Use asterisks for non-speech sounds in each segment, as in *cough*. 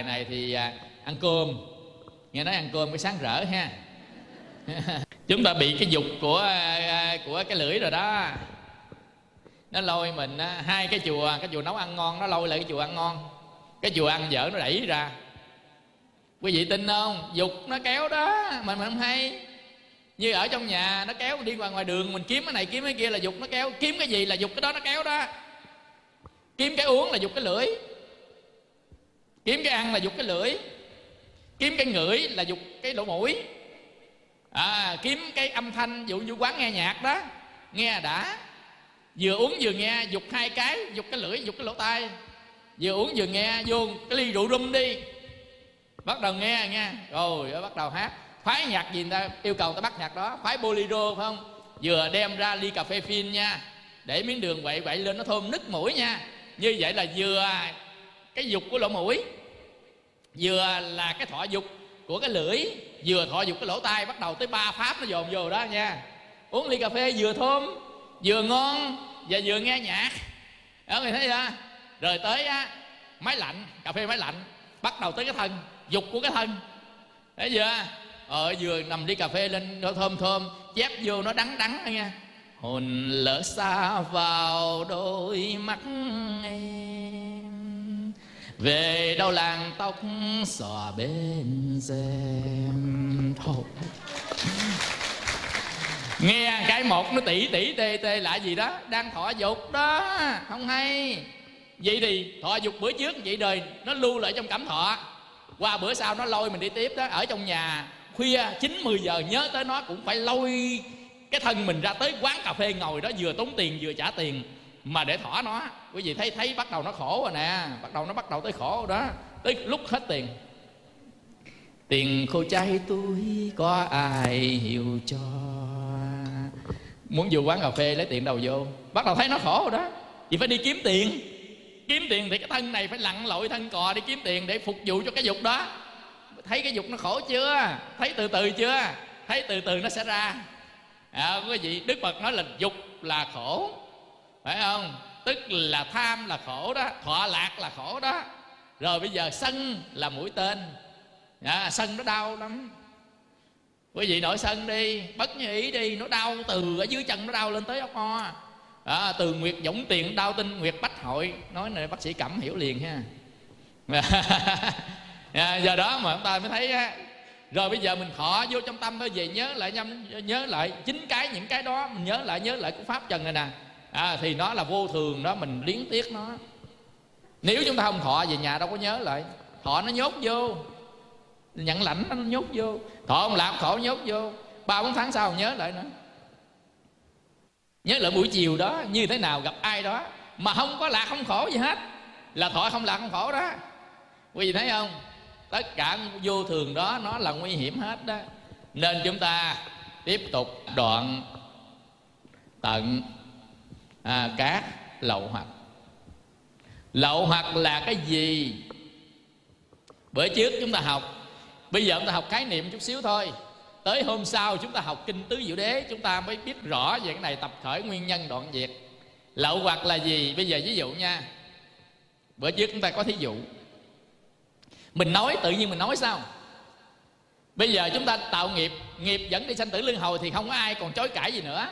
à, này thì à, ăn cơm. Nghe nói ăn cơm cái sáng rỡ ha. *laughs* Chúng ta bị cái dục của à, à, của cái lưỡi rồi đó. Nó lôi mình hai cái chùa cái chùa nấu ăn ngon nó lôi lại cái chùa ăn ngon. Cái chùa ăn dở nó đẩy ra. Quý vị tin không? Dục nó kéo đó mình không hay. Như ở trong nhà nó kéo đi qua ngoài đường mình kiếm cái này kiếm cái kia là dục nó kéo. Kiếm cái gì là dục cái đó nó kéo đó. Kiếm cái uống là dục cái lưỡi kiếm cái ăn là dục cái lưỡi kiếm cái ngửi là dục cái lỗ mũi. À, kiếm cái âm thanh dụ như quán nghe nhạc đó nghe đã. Vừa uống vừa nghe dục hai cái dục cái lưỡi dục cái lỗ tai. Vừa uống vừa nghe vô cái ly rượu rum đi. Bắt đầu nghe nghe. Rồi bắt đầu hát. Phái nhạc gì người ta yêu cầu ta bắt nhạc đó? Phái bolero phải không? Vừa đem ra ly cà phê phin nha. Để miếng đường quậy quậy lên nó thơm nứt mũi nha. Như vậy là vừa cái dục của lỗ mũi vừa là cái thọ dục của cái lưỡi, vừa thọ dục cái lỗ tai, bắt đầu tới ba pháp nó dồn vô đó nha. Uống ly cà phê vừa thơm, vừa ngon và vừa nghe nhạc. Đó người thấy chưa rồi tới á, máy lạnh, cà phê máy lạnh, bắt đầu tới cái thân, dục của cái thân. Thấy chưa? Ở vừa nằm đi cà phê lên, nó thơm thơm, chép vô nó đắng đắng nha. Hồn lỡ xa vào đôi mắt em về đâu làng tóc xòa bên xem. Thôi. Nghe cái một nó tỉ tỉ tê tê lại gì đó, đang thọ dục đó, không hay. Vậy thì thọ dục bữa trước vậy đời, nó lưu lại trong cảm thọ. Qua bữa sau nó lôi mình đi tiếp đó, ở trong nhà. Khuya 9 10 giờ, nhớ tới nó cũng phải lôi cái thân mình ra tới quán cà phê ngồi đó, vừa tốn tiền vừa trả tiền mà để thỏa nó quý vị thấy thấy bắt đầu nó khổ rồi nè. Bắt đầu nó bắt đầu tới khổ rồi đó. Tới lúc hết tiền. Tiền khô cháy tôi có ai hiểu cho? Muốn vô quán cà phê lấy tiền đầu vô? Bắt đầu thấy nó khổ rồi đó. Thì phải đi kiếm tiền. Kiếm tiền thì cái thân này phải lặn lội thân cò đi kiếm tiền để phục vụ cho cái dục đó. Thấy cái dục nó khổ chưa? Thấy từ từ chưa? Thấy từ từ nó sẽ ra. À, quý vị đức phật nói là dục là khổ phải không? Tức là tham là khổ đó thọ lạc là khổ đó. Rồi bây giờ sân là mũi tên. À, sân nó đau lắm. Quý vị nổi sân đi bất như ý đi nó đau từ ở dưới chân nó đau lên tới ốc ho à, từ nguyệt dũng tiền đau tinh nguyệt bách hội. Nói này bác sĩ cẩm hiểu liền ha. *laughs* À, giờ đó mà chúng ta mới thấy á, rồi bây giờ mình thọ vô trong tâm thôi về nhớ lại nhâm nhớ lại chính cái những cái đó mình nhớ lại nhớ lại của pháp trần này nè à, thì nó là vô thường đó mình liếng tiếc nó. Nếu chúng ta không thọ về nhà đâu có nhớ lại. Thọ nó nhốt vô. Nhận lãnh nó nhốt vô. Thọ không lạc khổ nhốt vô. Ba bốn tháng sau nhớ lại nữa nhớ lại buổi chiều đó như thế nào gặp ai đó mà không có lạc không khổ gì hết. Là thọ không lạc không khổ đó. Quý vị thấy không? Tất cả vô thường đó nó là nguy hiểm hết đó. Nên chúng ta tiếp tục đoạn tận à, các lậu hoặc. Lậu hoặc là cái gì? Bữa trước chúng ta học bây giờ chúng ta học khái niệm chút xíu thôi. Tới hôm sau chúng ta học kinh tứ diệu đế chúng ta mới biết rõ về cái này tập khởi nguyên nhân đoạn diệt lậu hoặc là gì? Bây giờ ví dụ nha. Bữa trước chúng ta có thí dụ. Mình nói tự nhiên mình nói sao? Bây giờ chúng ta tạo nghiệp nghiệp dẫn đi sanh tử luân hồi thì không có ai còn chối cãi gì nữa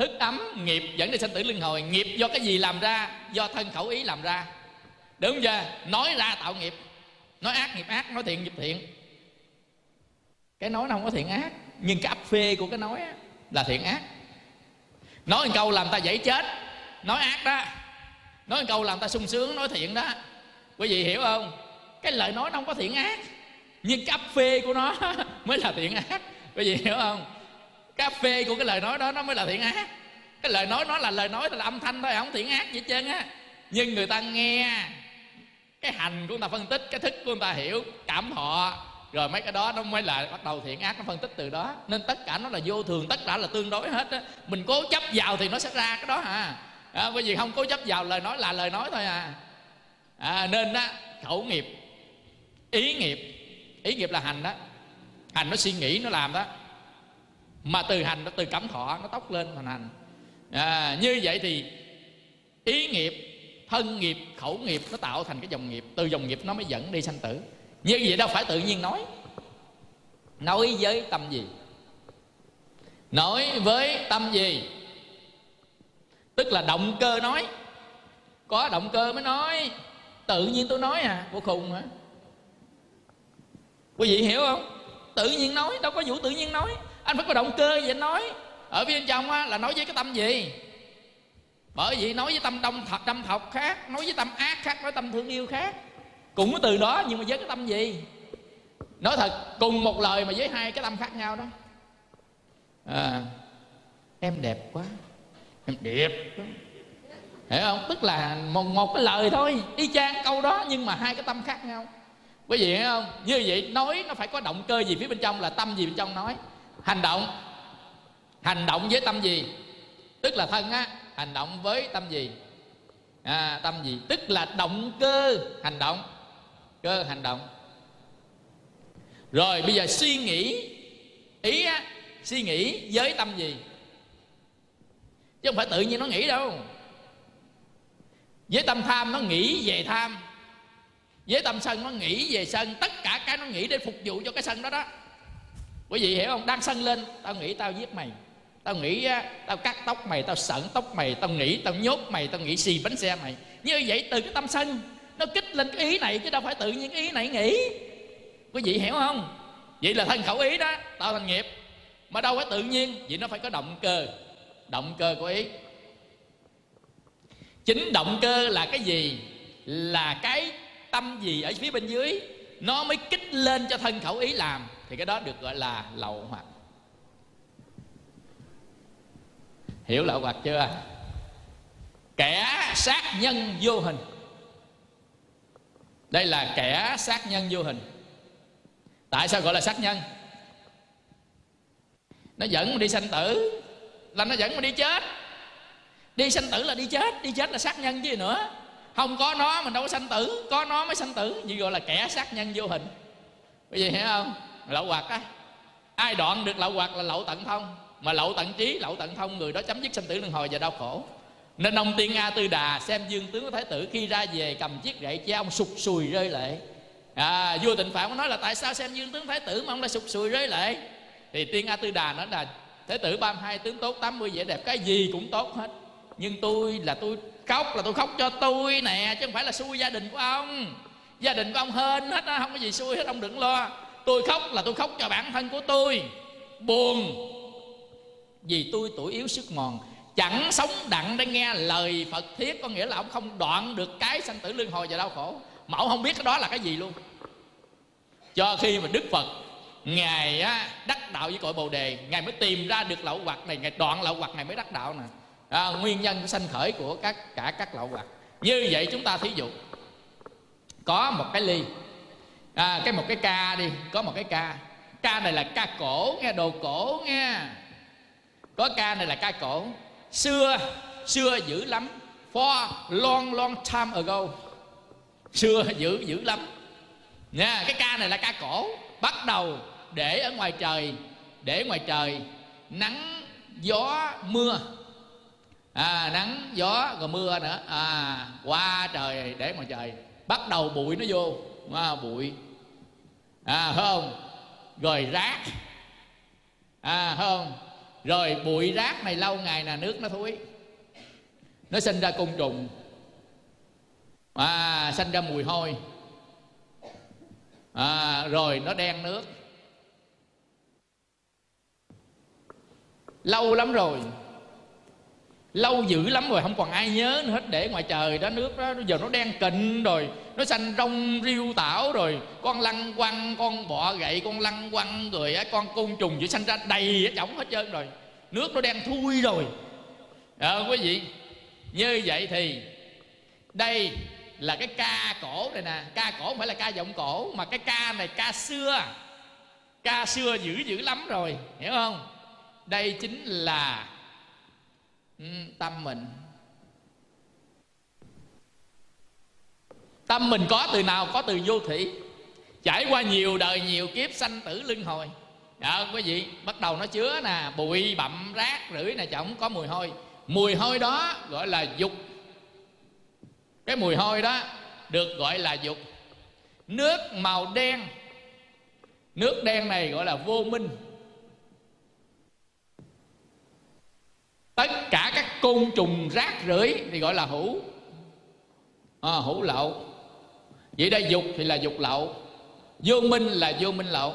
thức ấm, nghiệp dẫn đến sanh tử luân hồi. Nghiệp do cái gì làm ra? Do thân khẩu ý làm ra. Đúng không chưa? Nói ra tạo nghiệp. Nói ác, nghiệp ác. Nói thiện, nghiệp thiện. Cái nói nó không có thiện ác. Nhưng cái ấp phê của cái nói là thiện ác. Nói một câu làm ta dễ chết. Nói ác đó. Nói một câu làm ta sung sướng, nói thiện đó. Quý vị hiểu không? Cái lời nói nó không có thiện ác. Nhưng cái ấp phê của nó *laughs* mới là thiện ác. Quý vị hiểu không? Cà phê của cái lời nói đó nó mới là thiện ác. Cái lời nói nó là lời nói là âm thanh thôi không thiện ác gì hết trơn á. Nhưng người ta nghe cái hành của người ta phân tích cái thức của người ta hiểu cảm họ. Rồi mấy cái đó nó mới là bắt đầu thiện ác nó phân tích từ đó. Nên tất cả nó là vô thường tất cả là tương đối hết á. Mình cố chấp vào thì nó sẽ ra cái đó à, à bởi vì không cố chấp vào lời nói là lời nói thôi à, à nên á khẩu nghiệp ý nghiệp ý nghiệp là hành đó. Hành nó suy nghĩ nó làm đó mà từ hành nó từ cảm thọ nó tóc lên thành hành. À, như vậy thì ý nghiệp thân nghiệp khẩu nghiệp nó tạo thành cái dòng nghiệp. Từ dòng nghiệp nó mới dẫn đi sanh tử. Như vậy đâu phải tự nhiên nói. Nói với tâm gì? Nói với tâm gì? Tức là động cơ nói. Có động cơ mới nói. Tự nhiên tôi nói à vô khùng hả? Quý vị hiểu không? Tự nhiên nói đâu có vụ tự nhiên nói anh phải có động cơ vậy nói? Ở bên trong á, là nói với cái tâm gì? Bởi vì nói với tâm đông thật tâm thọc khác nói với tâm ác khác nói tâm thương yêu khác. Cũng từ đó nhưng mà với cái tâm gì? Nói thật cùng một lời mà với hai cái tâm khác nhau đó. À, em đẹp quá. Em đẹp quá. Hiểu không? Tức là một, một cái lời thôi y chang câu đó nhưng mà hai cái tâm khác nhau. Quý vị hiểu không? Như vậy nói nó phải có động cơ gì phía bên trong là tâm gì bên trong nói hành động. Hành động với tâm gì? Tức là thân á hành động với tâm gì? À, tâm gì? Tức là động cơ hành động. Cơ hành động. Rồi bây giờ suy nghĩ. Ý á suy nghĩ với tâm gì? Chứ không phải tự nhiên nó nghĩ đâu. Với tâm tham nó nghĩ về tham. Với tâm sân nó nghĩ về sân. Tất cả cái nó nghĩ để phục vụ cho cái sân đó đó quý vị hiểu không? Đang sân lên, tao nghĩ tao giết mày. Tao nghĩ tao cắt tóc mày, tao sợn tóc mày, tao nghĩ tao nhốt mày, tao nghĩ xì bánh xe mày. Như vậy từ cái tâm sân, nó kích lên cái ý này chứ đâu phải tự nhiên cái ý này nghĩ. Quý vị hiểu không? Vậy là thân khẩu ý đó tạo thành nghiệp. Mà đâu phải tự nhiên vậy nó phải có động cơ. Động cơ của ý. Chính động cơ là cái gì? Là cái tâm gì ở phía bên dưới. Nó mới kích lên cho thân khẩu ý làm thì cái đó được gọi là lậu hoặc. Hiểu lậu hoặc chưa? Kẻ sát nhân vô hình. Đây là kẻ sát nhân vô hình. Tại sao gọi là sát nhân? Nó dẫn mà đi sanh tử là nó dẫn mà đi chết. Đi sanh tử là đi chết đi chết là sát nhân chứ gì nữa. Không có nó mình đâu có sanh tử, có nó mới sanh tử. Như gọi là kẻ sát nhân vô hình. Cái gì hiểu không? Lậu hoặc á ai đoạn được lậu hoặc là lậu tận thông mà lậu tận trí lậu tận thông người đó chấm dứt sanh tử luân hồi và đau khổ. Nên ông tiên a tư đà xem dương tướng của thái tử khi ra về cầm chiếc gậy che ông sụt sùi rơi lệ. À, vua tịnh phạm nói là tại sao xem dương tướng thái tử mà ông lại sụt sùi rơi lệ? Thì tiên a tư đà nói là thế tử 32 tướng tốt 80 vẻ đẹp cái gì cũng tốt hết. Nhưng tôi là tôi khóc là tôi khóc cho tôi nè chứ không phải là xui gia đình của ông. Gia đình của ông hên hết á không có gì xui hết ông đừng lo tôi khóc là tôi khóc cho bản thân của tôi. Buồn. Vì tôi tuổi yếu sức mòn. Chẳng sống đặng để nghe lời phật thiết có nghĩa là ông không đoạn được cái sanh tử luân hồi và đau khổ. Mà ông không biết cái đó là cái gì luôn. Cho khi mà đức phật ngài á, đắc đạo với cội bồ đề ngài mới tìm ra được lậu hoặc này ngài đoạn lậu hoặc ngài mới đắc đạo nè. À, nguyên nhân sanh khởi của các cả các lậu hoặc. Như vậy chúng ta thí dụ có một cái ly à, cái một cái ca đi có một cái ca. Ca này là ca cổ nghe đồ cổ nghe. Có ca này là ca cổ. Xưa xưa dữ lắm. For long long time ago. Xưa dữ dữ lắm. Nha cái ca này là ca cổ. Bắt đầu để ở ngoài trời để ngoài trời. Nắng gió mưa. À, nắng gió rồi mưa nữa. À, qua trời để ngoài trời. Bắt đầu bụi nó vô à, bụi. À không. Rồi rác. À không. Rồi bụi rác này lâu ngày là nước nó thối. Nó sinh ra côn trùng. À sinh ra mùi hôi. À, rồi nó đen nước. Lâu lắm rồi lâu dữ lắm rồi không còn ai nhớ nữa hết để ngoài trời đó nước đó giờ nó đen kịnh rồi nó xanh rong riêu tảo rồi. Con lăng quăng con bọ gậy con lăng quăng rồi á con côn trùng chỉ xanh ra đầy ở trỏng hết trơn rồi. Nước nó đen thui rồi. À, quý vị như vậy thì đây là cái ca cổ này nè. Ca cổ không phải là ca giọng cổ mà cái ca này ca xưa. Ca xưa dữ dữ lắm rồi hiểu không? Đây chính là Ừ, tâm mình. Tâm mình có từ nào? Có từ vô thủy. Trải qua nhiều đời, nhiều kiếp sanh tử luân hồi. Dạ quý vị, bắt đầu nó chứa nè, bụi, bặm, rác rưởi nè chồng có mùi hôi. Mùi hôi đó gọi là dục. Cái mùi hôi đó được gọi là dục. Nước màu đen. Nước đen này gọi là vô minh. Tất cả các côn trùng rác rưởi thì gọi là hữu à, hữu lậu. Vậy đây dục thì là dục lậu. Vô minh là vô minh lậu.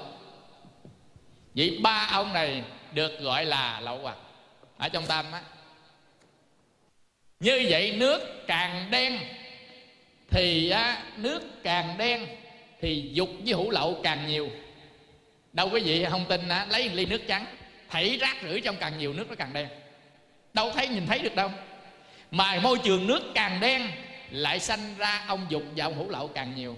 Vậy ba ông này được gọi là lậu hoặc ở trong tâm á. Như vậy nước càng đen thì á, nước càng đen thì dục với hữu lậu càng nhiều. Đâu quý vị không tin á, lấy một ly nước trắng thảy rác rưởi trong càng nhiều nước nó càng đen đâu thấy nhìn thấy được đâu. Mà môi trường nước càng đen lại sanh ra ông dục và ông hữu lậu càng nhiều.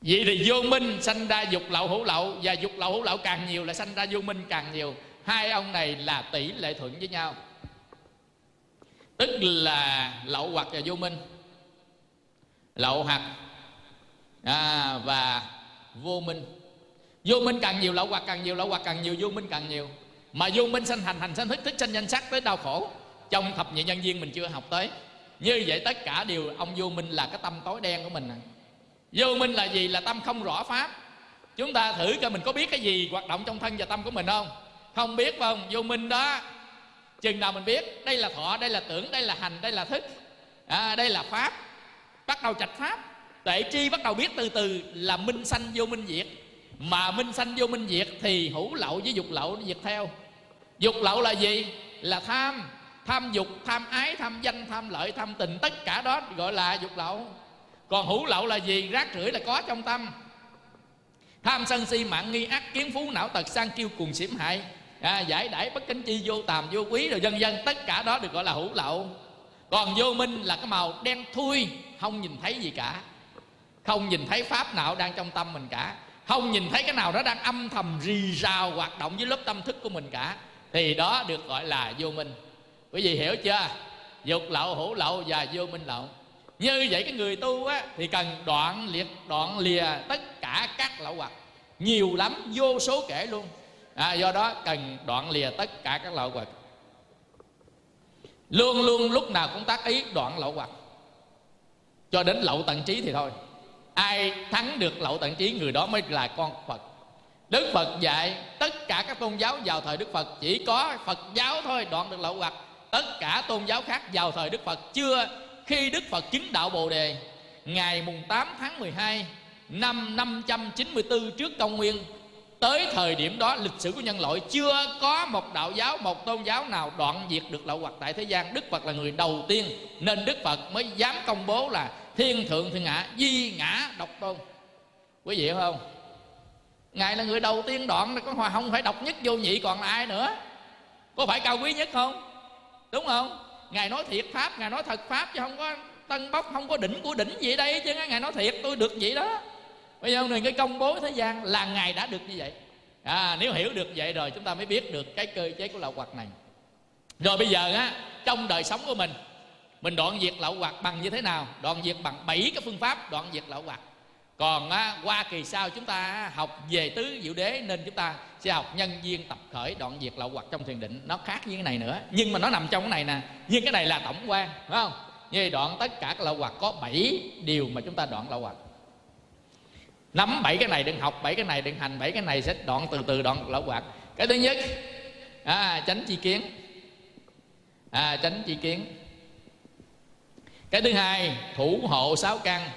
Vậy thì vô minh sanh ra dục lậu hữu lậu Và dục lậu hữu lậu càng nhiều là sanh ra vô minh càng nhiều. Hai ông này là tỷ lệ thuận với nhau. Tức là lậu hoặc và vô minh. Lậu hoặc à, và vô minh. Vô minh càng nhiều lậu hoặc càng nhiều Lậu hoặc càng nhiều vô minh càng nhiều. Mà vô minh sanh hành hành sanh thức thức sanh danh sắc tới đau khổ. Trong thập nhị nhân viên mình chưa học tới. Như vậy tất cả đều ông vô minh là cái tâm tối đen của mình à. Vô minh là gì? Là tâm không rõ pháp. Chúng ta thử coi mình có biết cái gì hoạt động trong thân và tâm của mình không? Không biết phải không? Vô minh đó. Chừng nào mình biết đây là thọ đây là tưởng đây là hành đây là thức. À, đây là pháp. Bắt đầu trạch pháp. Tệ tri bắt đầu biết từ từ là minh sanh vô minh diệt. Mà minh sanh vô minh diệt thì hữu lậu với dục lậu nó diệt theo dục lậu là gì? Là tham. Tham dục tham ái tham danh tham lợi tham tình. Tất cả đó gọi là dục lậu. Còn hữu lậu là gì? Rác rưởi là có trong tâm. Tham sân si mạng nghi ác kiến phú não tật sang kiêu cuồng xỉm hại. À, giải đãi bất kính chi vô tàm vô quý rồi dân dân. Tất cả đó được gọi là hữu lậu. Còn vô minh là cái màu đen thui không nhìn thấy gì cả. Không nhìn thấy pháp nào đang trong tâm mình cả. Không nhìn thấy cái nào đó đang âm thầm rì rào hoạt động với lớp tâm thức của mình cả thì đó được gọi là vô minh. Quý vị hiểu chưa? Dục lậu hữu lậu và vô minh lậu. Như vậy cái người tu á thì cần đoạn liệt đoạn lìa tất cả các lậu hoặc. Nhiều lắm vô số kể luôn. À, do đó cần đoạn lìa tất cả các lậu hoặc. Luôn luôn lúc nào cũng tác ý đoạn lậu hoặc. Cho đến lậu tận trí thì thôi. Ai thắng được lậu tận trí người đó mới là con phật đức phật dạy tất cả các tôn giáo vào thời đức phật. Chỉ có phật giáo thôi đoạn được lậu hoặc. Tất cả tôn giáo khác vào thời đức phật chưa khi Đức Phật chứng đạo Bồ Đề. Ngày mùng 8 tháng 12 Năm 594 trước công nguyên Tới thời điểm đó lịch sử của nhân loại Chưa có một đạo giáo, một tôn giáo nào đoạn diệt được lậu hoặc tại thế gian. Đức Phật là người đầu tiên Nên Đức Phật mới dám công bố là Thiên thượng thiên ngã, di ngã độc tôn. Quý vị hiểu không? Ngài là người đầu tiên đoạn Có hòa không phải độc nhất vô nhị còn là ai nữa? Có phải cao quý nhất không? Đúng không? ngài nói thiệt pháp ngài nói thật pháp chứ không có tân bốc không có đỉnh của đỉnh gì đây chứ. Ngài nói thiệt tôi được vậy đó. Bây giờ người cái công bố thế gian là ngài đã được như vậy. À, nếu hiểu được vậy rồi chúng ta mới biết được cái cơ chế của lậu hoặc này. Rồi bây giờ á trong đời sống của mình mình đoạn diệt lậu hoặc bằng như thế nào? Đoạn diệt bằng bảy cái phương pháp đoạn diệt lậu hoặc còn á, qua kỳ sau chúng ta học về tứ diệu đế nên chúng ta sẽ học nhân viên tập khởi đoạn diệt lậu hoặc trong thiền định. Nó khác với cái này nữa nhưng mà nó nằm trong cái này nè nhưng cái này là tổng quan phải không? Như đoạn tất cả các lậu hoặc có 7 điều mà chúng ta đoạn lậu hoặc. Nắm bảy cái này đừng học bảy cái này đừng hành bảy cái này sẽ đoạn từ từ đoạn lậu hoặc. Cái thứ nhất à, tránh chi kiến. À, tránh chi kiến. Cái thứ hai thủ hộ sáu căn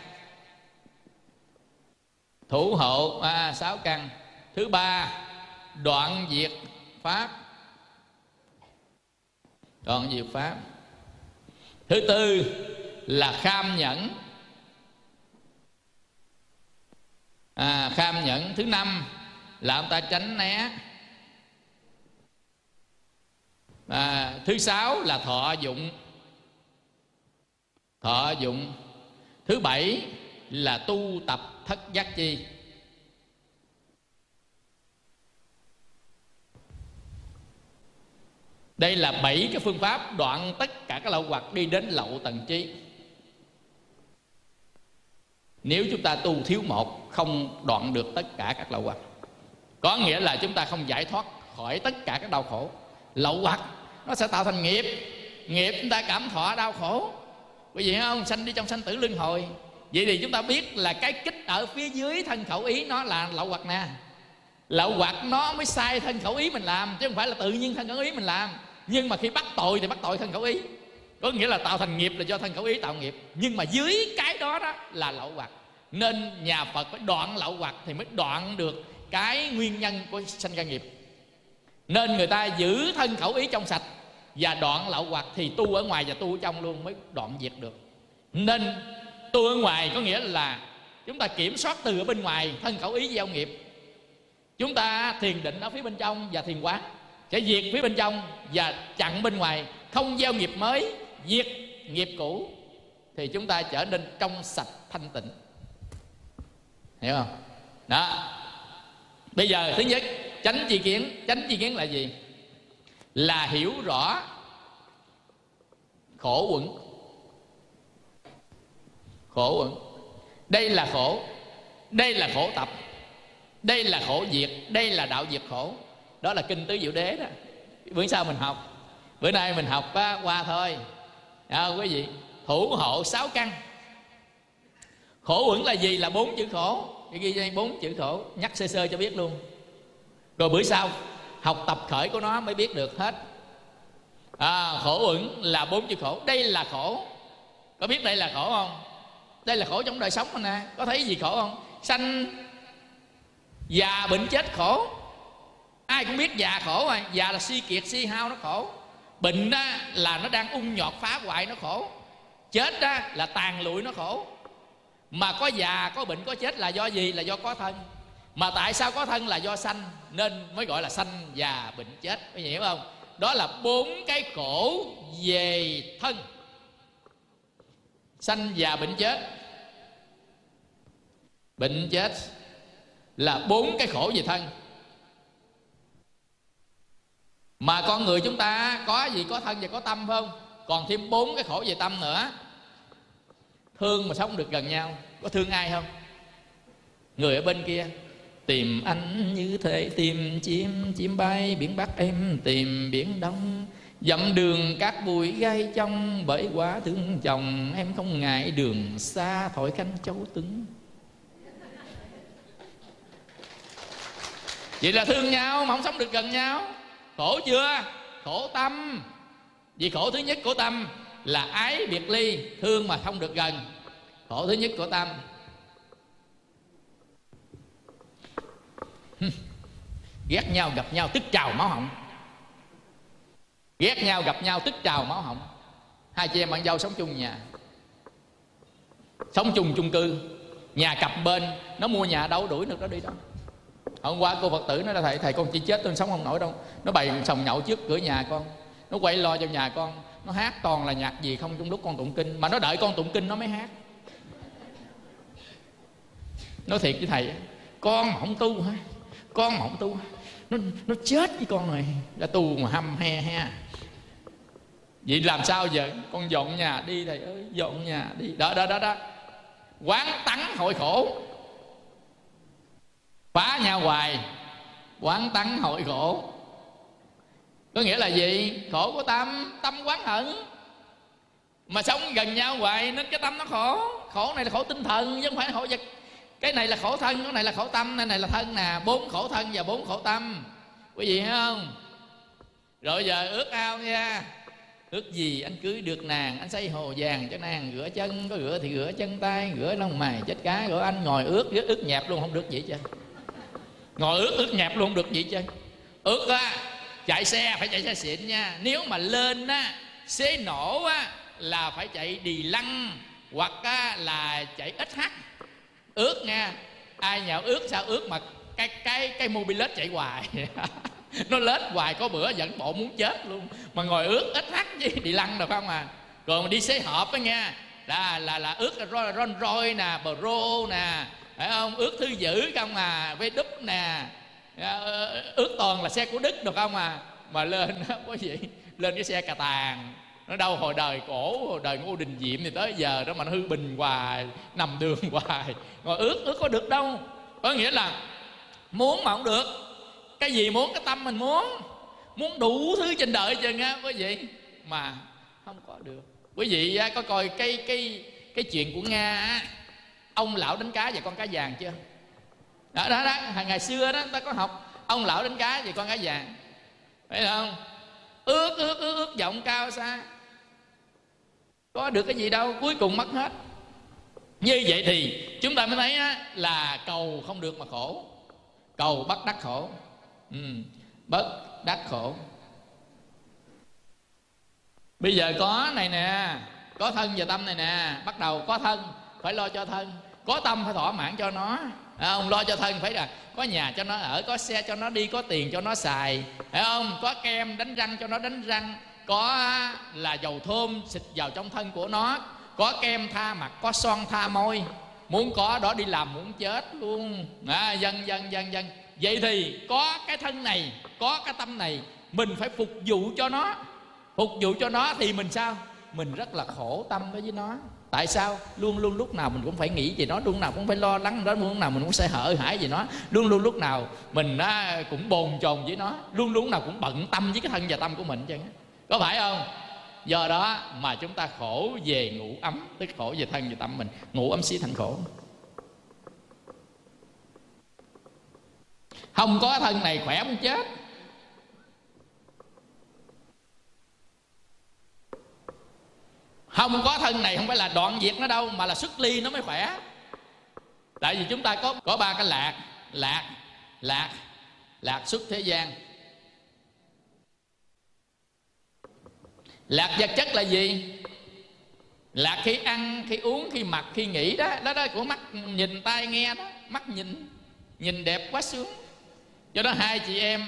thủ hộ à, sáu căn. Thứ ba đoạn diệt pháp. Đoạn diệt pháp. Thứ tư là kham nhẫn. À, kham nhẫn. Thứ năm là ông ta tránh né. À, thứ sáu là thọ dụng. Thọ dụng. Thứ bảy là tu tập thất giác chi? Đây là bảy cái phương pháp đoạn tất cả các lậu hoặc đi đến lậu tận trí. Nếu chúng ta tu thiếu một, không đoạn được tất cả các lậu hoặc. Có nghĩa là chúng ta không giải thoát khỏi tất cả các đau khổ. Lậu hoặc, nó sẽ tạo thành nghiệp. Nghiệp chúng ta cảm thọ đau khổ. Quý vị không? Sanh đi trong sanh tử luân hồi vậy thì chúng ta biết là cái kích ở phía dưới thân khẩu ý nó là lậu hoặc nè. Lậu hoặc nó mới sai thân khẩu ý mình làm, chứ không phải là tự nhiên thân khẩu ý mình làm. Nhưng mà khi bắt tội thì bắt tội thân khẩu ý. Có nghĩa là tạo thành nghiệp là do thân khẩu ý tạo nghiệp. Nhưng mà dưới cái đó đó là lậu hoặc. Nên nhà phật phải đoạn lậu hoặc thì mới đoạn được cái nguyên nhân của sanh ra nghiệp. Nên người ta giữ thân khẩu ý trong sạch và đoạn lậu hoặc thì tu ở ngoài và tu ở trong luôn mới đoạn diệt được. Nên tu ở ngoài có nghĩa là chúng ta kiểm soát từ ở bên ngoài, thân khẩu ý gieo nghiệp. Chúng ta thiền định ở phía bên trong và thiền quán. Sẽ diệt phía bên trong và chặn bên ngoài. Không gieo nghiệp mới, diệt nghiệp cũ. Thì chúng ta trở nên trong sạch thanh tịnh. Hiểu không? Đó. Bây giờ, thứ nhất tránh chi kiến. Tránh chi kiến là gì? Là hiểu rõ khổ quẩn khổ ẩn đây là khổ. Đây là khổ tập. Đây là khổ diệt. Đây là đạo diệt khổ. Đó là kinh tứ diệu đế đó. Bữa sau mình học. Bữa nay mình học á, qua thôi. À, quý vị? Thủ hộ sáu căn. Khổ uẩn là gì? Là bốn chữ khổ. Thì ghi đây bốn chữ khổ. Nhắc sơ sơ cho biết luôn. Rồi bữa sau học tập khởi của nó mới biết được hết. À, khổ uẩn là bốn chữ khổ. Đây là khổ. Có biết đây là khổ không? Đây là khổ trong đời sống nè à. có thấy gì khổ không? Sanh, già bệnh chết khổ. Ai cũng biết già khổ rồi. Già là suy kiệt suy hao, nó khổ. Bệnh đó là nó đang ung nhọt, phá hoại, nó khổ. Chết đó là tàn lụi, nó khổ. Mà có già, có bệnh, có chết là do gì? Là do có thân. Mà tại sao có thân? Là do sanh. Nên mới gọi là sanh, già, bệnh, chết. Có hiểu không? Đó là bốn cái khổ về thân. Sanh, già, bệnh, chết bệnh chết là bốn cái khổ về thân. Mà con người chúng ta có gì có thân và có tâm phải không? Còn thêm bốn cái khổ về tâm nữa. Thương mà sống được gần nhau, có thương ai không? Người ở bên kia, tìm anh như thế, tìm chim chim bay biển bắc em, tìm biển đông. Dặm đường các bụi gai trong, bởi quá thương chồng, em không ngại đường xa, thổi canh châu tướng vậy là thương nhau mà không sống được gần nhau. Khổ chưa? Khổ tâm. Vì khổ thứ nhất của tâm là ái biệt ly, thương mà không được gần. Khổ thứ nhất của tâm. Ghét nhau gặp nhau tức trào máu họng. Ghét nhau gặp nhau tức trào máu họng. Hai chị em bạn dâu sống chung nhà. Sống chung chung cư. Nhà cặp bên, nó mua nhà đâu, đuổi được nó đi đâu hôm qua cô phật tử nó thầy thầy con chỉ chết tôi sống không nổi đâu. Nó bày sòng nhậu trước cửa nhà con. Nó quậy lo cho nhà con. Nó hát toàn là nhạc gì không trong lúc con tụng kinh. Mà nó đợi con tụng kinh nó mới hát. Nói thiệt với thầy, con mà không tu hả? Con mà không tu nó nó chết với con này đã tu mà hăm he he vậy làm sao giờ? Con dọn nhà đi, thầy ơi, dọn nhà đi. Đó đó đó đó. Quán tắng hội khổ phá nhau hoài quán tắng hội khổ. Có nghĩa là gì? Khổ của tâm tâm quán hận. Mà sống gần nhau hoài nên cái tâm nó khổ. Khổ này là khổ tinh thần chứ không phải khổ vật. Cái này là khổ thân cái này là khổ tâm cái này là thân nè. Bốn khổ thân và bốn khổ tâm. Quý vị thấy không? Rồi giờ ước ao nha. Ước gì anh cưới được nàng anh xây hồ vàng cho nàng. Rửa chân có rửa thì rửa chân tay rửa lông mày chết cá rửa anh ngồi ước ước, ước nhẹp luôn không được vậy chứ ngồi ướt ướt nhẹp luôn được gì chứ ướt á chạy xe phải chạy xe xịn nha. Nếu mà lên á xế nổ á là phải chạy đì lăng hoặc á, là chạy ít hắt ướt nha. Ai nhào ướt sao ướt mà cái cái cái mobilet chạy hoài. *laughs* Nó lết hoài có bữa dẫn bộ muốn chết luôn. Mà ngồi ướt ít hắt chứ đi lăn được không à? Rồi mà đi xế hộp á nha. Là là là ướt là Rolls Royce nè Pro nè phải không? Ước thư dữ không à với đúc nè. Ờ, ước toàn là xe của đức được không à? Mà lên *laughs* có gì? Lên cái xe cà tàng. Nó đâu hồi đời cổ, hồi đời ngô đình diệm thì tới giờ đó mà nó hư bình hoài, nằm đường *laughs* hoài. Ngồi ước ước có được đâu. Có nghĩa là muốn mà không được. Cái gì muốn, cái tâm mình muốn. Muốn đủ thứ trên đời chừng á quý vị mà không có được. Quý vị có coi cái cái cái chuyện của nga á ông lão đánh cá và con cá vàng chưa? Đó đó, đó. ngày xưa đó ta có học. Ông lão đánh cá và con cá vàng. Phải không? Ước ước ước ước vọng cao xa. Có được cái gì đâu cuối cùng mất hết. Như vậy thì chúng ta mới thấy á, là cầu không được mà khổ. Cầu bất đắc khổ. Ừ, bất đắc khổ. Bây giờ có này nè có thân và tâm này nè bắt đầu có thân phải lo cho thân có tâm phải thỏa mãn cho nó. À, ông lo cho thân phải là có nhà cho nó ở có xe cho nó đi có tiền cho nó xài. Phải không? Có kem đánh răng cho nó đánh răng. Có là dầu thơm xịt vào trong thân của nó. Có kem tha mặt có son tha môi. Muốn có đó đi làm muốn chết luôn. À, dần dần dần dần vậy thì có cái thân này có cái tâm này mình phải phục vụ cho nó. Phục vụ cho nó thì mình sao? Mình rất là khổ tâm đối với nó tại sao? Luôn luôn lúc nào mình cũng phải nghĩ về nó luôn nào cũng phải lo lắng đó luôn nào mình cũng sẽ hở hãi về nó luôn luôn lúc nào mình á, cũng bồn chồn với nó luôn luôn nào cũng bận tâm với cái thân và tâm của mình chứ có phải không? Do đó mà chúng ta khổ về ngủ ấm tức khổ về thân và tâm mình. Ngủ ấm xí thành khổ. Không có thân này khỏe muốn chết. Không có thân này không phải là đoạn diệt nó đâu, mà là xuất ly nó mới khỏe. Tại vì chúng ta có có ba cái lạc lạc lạc lạc xuất thế gian. Lạc vật chất là gì? Lạc khi ăn, khi uống, khi mặc, khi nghĩ đó đó đó của mắt nhìn, tai nghe đó, mắt nhìn nhìn đẹp quá sướng. Cho đó hai chị em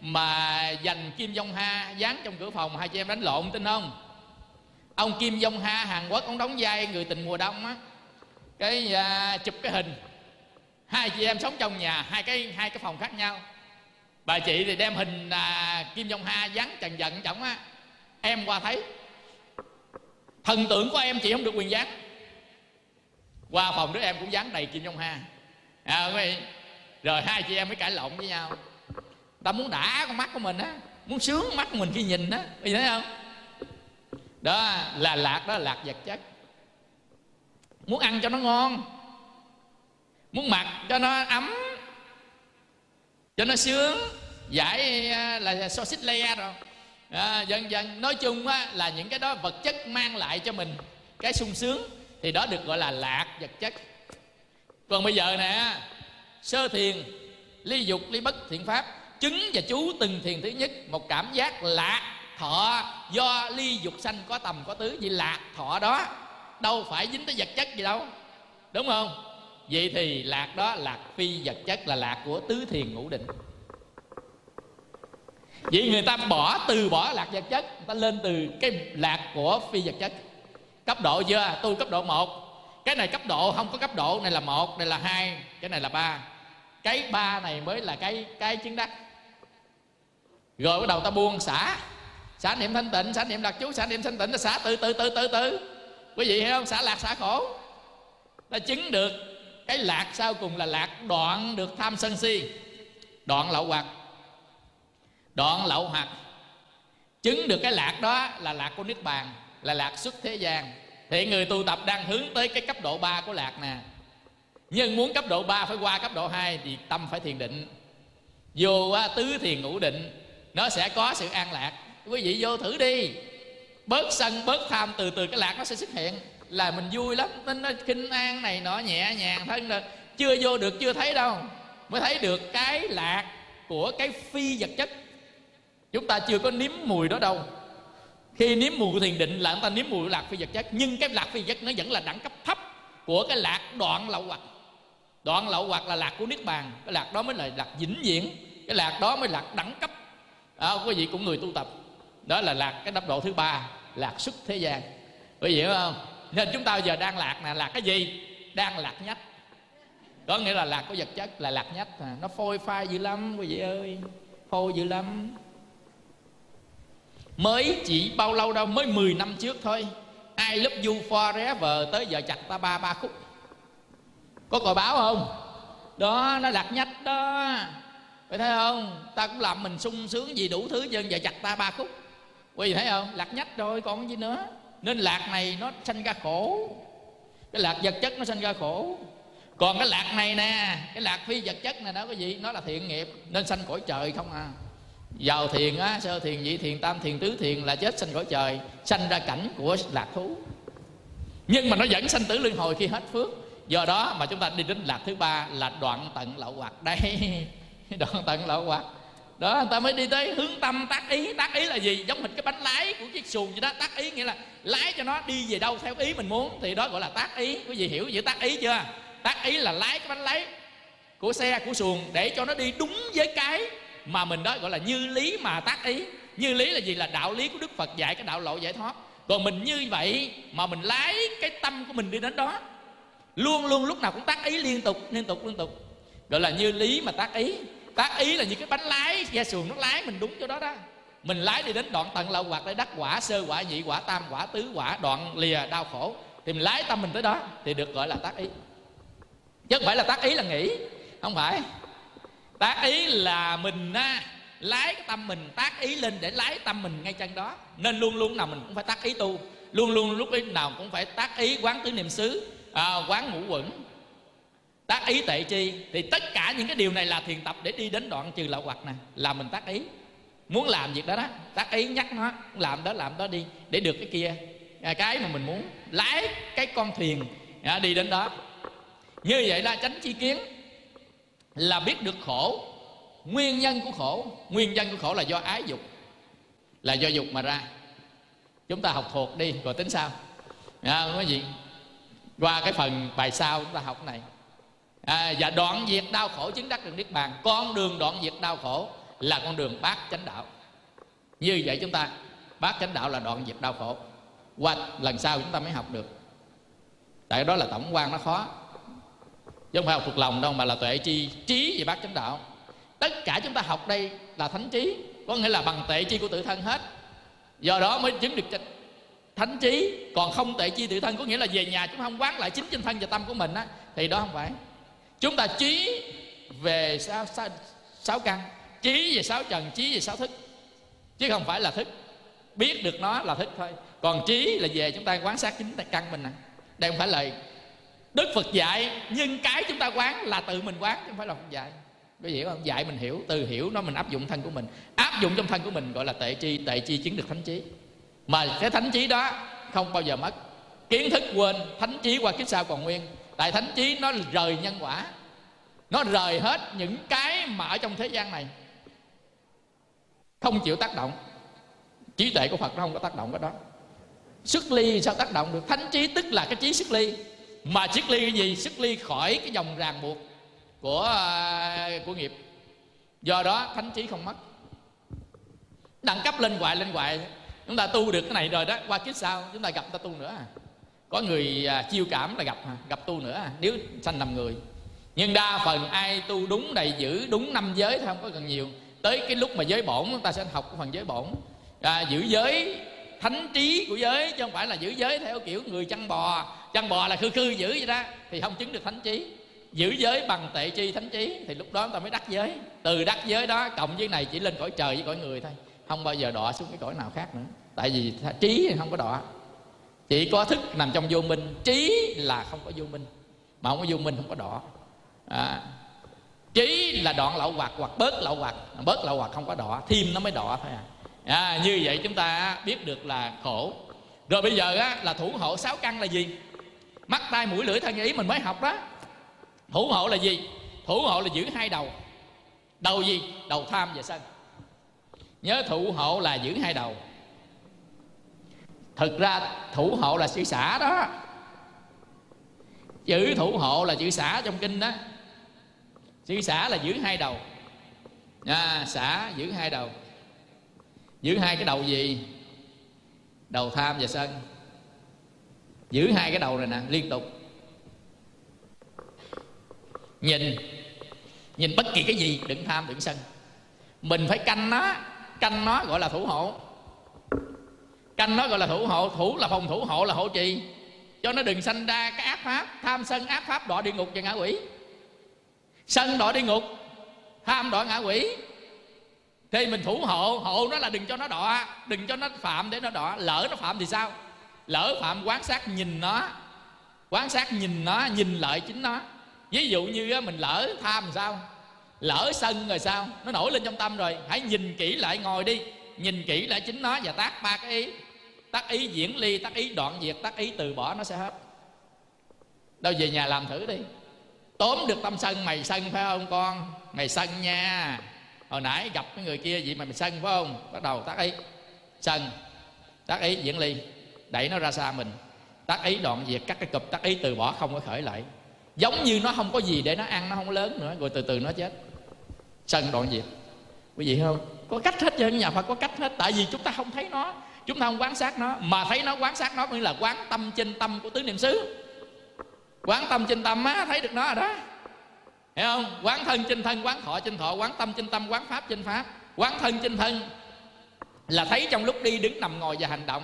mà dành kim dông ha, dán trong cửa phòng, hai chị em đánh lộn, tin không? Ông kim jong ha hàn quốc ông đóng vai người tình mùa đông á. Cái à, chụp cái hình. Hai chị em sống trong nhà hai cái hai cái phòng khác nhau. Bà chị thì đem hình à, kim jong ha dán trần giận chồng á. Em qua thấy. Thần tượng của em chị không được quyền dán. Qua phòng đứa em cũng dán đầy kim jong ha. À, rồi hai chị em mới cãi lộn với nhau. Ta muốn đã con mắt của mình á muốn sướng mắt của mình khi nhìn á. Thấy không? Đó là lạc đó lạc vật chất. Muốn ăn cho nó ngon muốn mặc cho nó ấm cho nó sướng giải à, là so xích le rồi. À, dần dần nói chung á, là những cái đó vật chất mang lại cho mình cái sung sướng thì đó được gọi là lạc vật chất. Còn bây giờ nè sơ thiền ly dục ly bất thiện pháp chứng và chú từng thiền thứ nhất một cảm giác lạc thọ, do ly dục sanh có tầm, có tứ vậy lạc thọ đó, đâu phải dính tới vật chất gì đâu. Đúng không? Vậy thì lạc đó, lạc phi vật chất là lạc của tứ thiền ngũ định. Vậy người ta bỏ, từ bỏ lạc vật chất, người ta lên từ cái lạc của phi vật chất. Cấp độ chưa? Tu cấp độ 1 cái này cấp độ không có cấp độ này là một này là hai, cái này là ba. Cái ba này mới là cái cái chứng đắc. Rồi bắt đầu ta buông xả xả niệm thanh tịnh, xả niệm đặc chú, xả niệm thanh tịnh, nó xả từ từ từ từ từ. Quý vị hiểu không? Xả lạc, xả khổ. Ta chứng được cái lạc sau cùng là lạc đoạn được tham sân si, đoạn lậu hoặc. Đoạn lậu hoặc. Chứng được cái lạc đó là lạc của niết bàn, là lạc xuất thế gian. Thì người tu tập đang hướng tới cái cấp độ 3 của lạc nè. Nhưng muốn cấp độ 3 phải qua cấp độ 2 thì tâm phải thiền định. Vô tứ thiền ngũ định, nó sẽ có sự an lạc quý vị vô thử đi. Bớt sân bớt tham từ từ cái lạc nó sẽ xuất hiện. Là mình vui lắm. Nên nó kinh an này nọ nhẹ nhàng thân là chưa vô được chưa thấy đâu. Mới thấy được cái lạc của cái phi vật chất. Chúng ta chưa có nếm mùi đó đâu. Khi nếm mùi của thiền định là chúng ta nếm mùi của lạc phi vật chất. Nhưng cái lạc phi vật chất nó vẫn là đẳng cấp thấp của cái lạc đoạn lậu hoặc. Đoạn lậu hoặc là lạc của niết bàn. Cái lạc đó mới là lạc vĩnh viễn. Cái lạc đó mới là đẳng cấp. À, quý vị cũng người tu tập đó là lạc cái cấp độ thứ ba, lạc xuất thế gian. Quý vị hiểu không? Nên chúng ta giờ đang lạc nè, lạc cái gì? Đang lạc nhất có nghĩa là lạc có vật chất là lạc nhất à. nó phôi phai dữ lắm, quý vị ơi. Phôi dữ lắm. Mới chỉ bao lâu đâu, mới 10 năm trước thôi. Ai love du forever tới giờ chặt ta ba ba khúc. Có còi báo không? Đó, nó lạc nhất đó. Phải thấy không? Ta cũng làm mình sung sướng gì đủ thứ dân giờ chặt ta ba khúc quý vị thấy không? Lạc nhách rồi, còn gì nữa? Nên lạc này nó sanh ra khổ. Cái lạc vật chất nó sanh ra khổ. Còn cái lạc này nè, cái lạc phi vật chất này đó cái gì nó là thiện nghiệp, nên sanh cõi trời không à. Giàu thiền á, sơ thiền, nhị thiền, tam thiền, tứ thiền là chết sanh cõi trời, sanh ra cảnh của lạc thú. Nhưng mà nó vẫn sanh tử luân hồi khi hết phước. Do đó mà chúng ta đi đến lạc thứ ba là đoạn tận lậu hoặc. Đây, *laughs* đoạn tận lậu hoặc đó người ta mới đi tới hướng tâm, tác ý. Tác ý là gì? Giống mình cái bánh lái của chiếc xuồng vậy đó. Tác ý nghĩa là lái cho nó đi về đâu theo ý mình muốn. Thì đó gọi là tác ý. Quý vị hiểu chữ tác ý chưa? Tác ý là lái cái bánh lái của xe, của xuồng để cho nó đi đúng với cái mà mình đó gọi là như lý mà tác ý. Như lý là gì? Là đạo lý của đức phật dạy, cái đạo lộ giải thoát. Còn mình như vậy mà mình lái cái tâm của mình đi đến đó, luôn luôn lúc nào cũng tác ý liên tục liên tục liên tục. Gọi là như lý mà tác ý tác ý là như cái bánh lái xe xuồng nó lái mình đúng chỗ đó đó. Mình lái đi đến đoạn tận lậu hoặc để đắc quả sơ quả nhị quả tam quả tứ quả đoạn lìa đau khổ. Thì mình lái tâm mình tới đó thì được gọi là tác ý. Chứ không phải là tác ý là nghĩ không phải. Tác ý là mình á, lái cái tâm mình tác ý lên để lái tâm mình ngay chân đó. Nên luôn luôn nào mình cũng phải tác ý tu. Luôn luôn lúc nào cũng phải tác ý quán tứ niệm xứ à, quán ngũ quẩn tác ý tệ chi? Thì tất cả những cái điều này là thiền tập để đi đến đoạn trừ lậu hoặc nè là mình tác ý. Muốn làm việc đó đó tác ý nhắc nó làm đó làm đó đi để được cái kia. À, cái mà mình muốn lái cái con thuyền à, đi đến đó. Như vậy là tránh chi kiến là biết được khổ. Nguyên nhân của khổ nguyên nhân của khổ là do ái dục là do dục mà ra. Chúng ta học thuộc đi rồi tính sao à, quý vị qua cái phần bài sau chúng ta học này à, và đoạn diệt đau khổ chứng đắc được niết bàn con đường đoạn diệt đau khổ là con đường bát chánh đạo. Như vậy chúng ta bát chánh đạo là đoạn diệt đau khổ. Qua lần sau chúng ta mới học được. Tại đó là tổng quan nó khó. Chứ không phải học thuộc lòng đâu mà là tuệ chi trí về bát chánh đạo. Tất cả chúng ta học đây là thánh trí có nghĩa là bằng tệ chi của tự thân hết. Do đó mới chứng được thánh trí. Còn không tệ chi tự thân có nghĩa là về nhà chúng không quán lại chính trên thân và tâm của mình á thì đó không phải chúng ta trí về sáu, sáu, sáu căn trí về sáu trần trí về sáu thức. Chứ không phải là thức. Biết được nó là thức thôi. Còn trí là về chúng ta quán sát chính căn mình nè. Đây không phải lời đức phật dạy nhưng cái chúng ta quán là tự mình quán chứ không phải là phật dạy. Có hiểu không? Dạy mình hiểu từ hiểu nó mình áp dụng thân của mình. Áp dụng trong thân của mình gọi là tệ chi tệ chi chứng được thánh trí. Mà cái thánh trí đó không bao giờ mất. Kiến thức quên thánh trí qua kiếp sau còn nguyên tại thánh trí nó rời nhân quả. Nó rời hết những cái mà ở trong thế gian này. Không chịu tác động. Trí tuệ của phật nó không có tác động cái đó. Sức ly sao tác động được? Thánh trí tức là cái trí sức ly. Mà sức ly cái gì? Sức ly khỏi cái dòng ràng buộc của à, của nghiệp. Do đó thánh trí không mất. Đẳng cấp lên hoài lên hoài. Chúng ta tu được cái này rồi đó, qua kiếp sau chúng ta gặp ta tu nữa à có người à, chiêu cảm là gặp à, gặp tu nữa à, nếu sanh làm người. Nhưng đa phần ai tu đúng đầy giữ đúng năm giới thì không có cần nhiều. Tới cái lúc mà giới bổn ta sẽ học phần giới bổn. À, giữ giới thánh trí của giới chứ không phải là giữ giới theo kiểu người chăn bò. Chăn bò là khư khư giữ vậy đó thì không chứng được thánh trí. Giữ giới bằng tệ chi thánh trí thì lúc đó ta mới đắc giới. Từ đắc giới đó cộng với này chỉ lên cõi trời với cõi người thôi không bao giờ đọa xuống cái cõi nào khác nữa. Tại vì trí thì không có đọa chỉ có thức nằm trong vô minh trí là không có vô minh. Mà không có vô minh không có đỏ. À, trí là đoạn lậu hoặc hoặc bớt lậu hoặc bớt lậu hoặc không có đỏ thêm nó mới đỏ thôi à. à như vậy chúng ta biết được là khổ. Rồi bây giờ á, là thủ hộ sáu căn là gì? Mắt tai mũi lưỡi thân ý mình mới học đó. Thủ hộ là gì? Thủ hộ là giữ hai đầu. Đầu gì? Đầu tham và sân. Nhớ thủ hộ là giữ hai đầu thực ra thủ hộ là chữ xả đó. Chữ thủ hộ là chữ xả trong kinh đó. Chữ xả là giữ hai đầu. À, xả giữ hai đầu. Giữ hai cái đầu gì? Đầu tham và sân. Giữ hai cái đầu này nè liên tục. Nhìn nhìn bất kỳ cái gì đừng tham đừng sân. Mình phải canh nó canh nó gọi là thủ hộ canh nó gọi là thủ hộ. Thủ là phòng thủ hộ là hộ trì. Cho nó đừng sanh ra cái ác pháp. Tham sân ác pháp đọa địa ngục và ngạ quỷ. Sân đọa địa ngục, tham đọa ngạ quỷ. Thì mình thủ hộ. Hộ nó là đừng cho nó đọa. Đừng cho nó phạm để nó đọa. Lỡ nó phạm thì sao? Lỡ phạm quán sát nhìn nó. Quán sát nhìn nó, nhìn lợi chính nó. Ví dụ như mình lỡ tham sao? Lỡ sân rồi sao? Nó nổi lên trong tâm rồi. Hãy nhìn kỹ lại, ngồi đi nhìn kỹ lại chính nó và tác ba cái ý. Tác ý diễn ly, tác ý đoạn diệt, tác ý từ bỏ nó sẽ hết. Đâu về nhà làm thử đi. Tóm được tâm sân, mày sân phải không con? Mày sân nha. Hồi nãy gặp cái người kia vậy mà mày sân phải không? Bắt đầu tác ý. Sân. Tác ý diễn ly. Đẩy nó ra xa mình. Tác ý đoạn diệt, cắt cái cụp, tác ý từ bỏ không có khởi lại. Giống như nó không có gì để nó ăn, nó không lớn nữa, rồi từ từ nó chết. Sân đoạn diệt quý vị không? Có cách hết cho nhà phật, có cách hết. Tại vì chúng ta không thấy nó. Chúng ta không quán sát nó. Mà thấy nó, quán sát nó nghĩa là quán tâm trên tâm của tứ niệm xứ. Quán tâm trên tâm á, thấy được nó rồi đó. Hiểu không? Quán thân trên thân, quán thọ trên thọ, quán tâm trên tâm, quán pháp trên pháp. Quán thân trên thân là thấy trong lúc đi đứng nằm ngồi và hành động.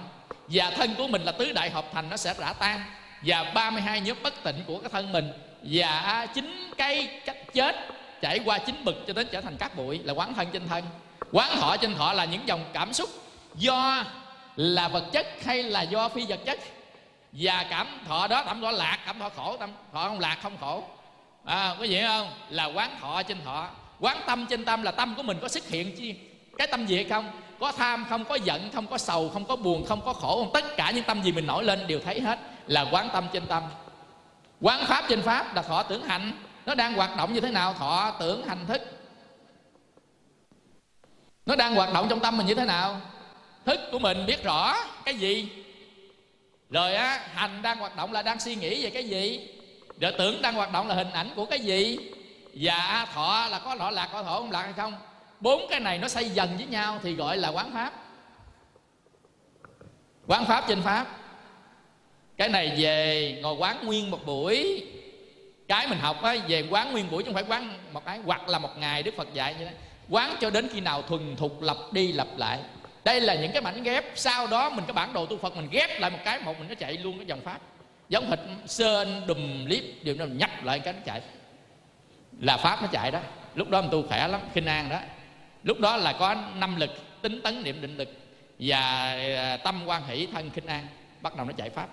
Và thân của mình là tứ đại hợp thành, nó sẽ rã tan. Và 32 nhóm bất tịnh của cái thân mình và chính cái cách chết chảy qua chính bực cho đến trở thành cát bụi là quán thân trên thân. Quán thọ trên thọ là những dòng cảm xúc. Do là vật chất hay là do phi vật chất? Và cảm thọ đó cảm thọ lạc cảm thọ khổ tâm thọ không lạc không khổ. À, có gì không? Là quán thọ trên thọ. Quán tâm trên tâm là tâm của mình có xuất hiện chi? Cái tâm gì hay không? Có tham không có giận không có sầu không có buồn không có khổ. Không tất cả những tâm gì mình nổi lên đều thấy hết là quán tâm trên tâm. Quán pháp trên pháp là thọ tưởng hạnh nó đang hoạt động như thế nào, thọ tưởng, hành thức? Nó đang hoạt động trong tâm mình như thế nào? Thức của mình biết rõ cái gì? Rồi á, hành đang hoạt động là đang suy nghĩ về cái gì? Rồi tưởng đang hoạt động là hình ảnh của cái gì? Và thọ là có lọ lạc, có thọ không lạc hay không? Bốn cái này nó xây dần với nhau thì gọi là quán pháp. Quán pháp trên pháp. Cái này về ngồi quán nguyên một buổi cái mình học á, về quán nguyên buổi chứ không phải quán một cái, hoặc là một ngày đức phật dạy như thế. Quán cho đến khi nào thuần thục lặp đi lặp lại. Đây là những cái mảnh ghép, sau đó mình cái bản đồ tu phật, mình ghép lại một cái, một mình nó chạy luôn cái dòng pháp. Giống thịt sơn, đùm, liếp điều nó nhắc lại cái nó chạy. Là pháp nó chạy đó. Lúc đó mình tu khỏe lắm, khinh an đó. Lúc đó là có năm lực, tính tấn niệm định lực và à, tâm quan hỷ thân khinh an, bắt đầu nó chạy pháp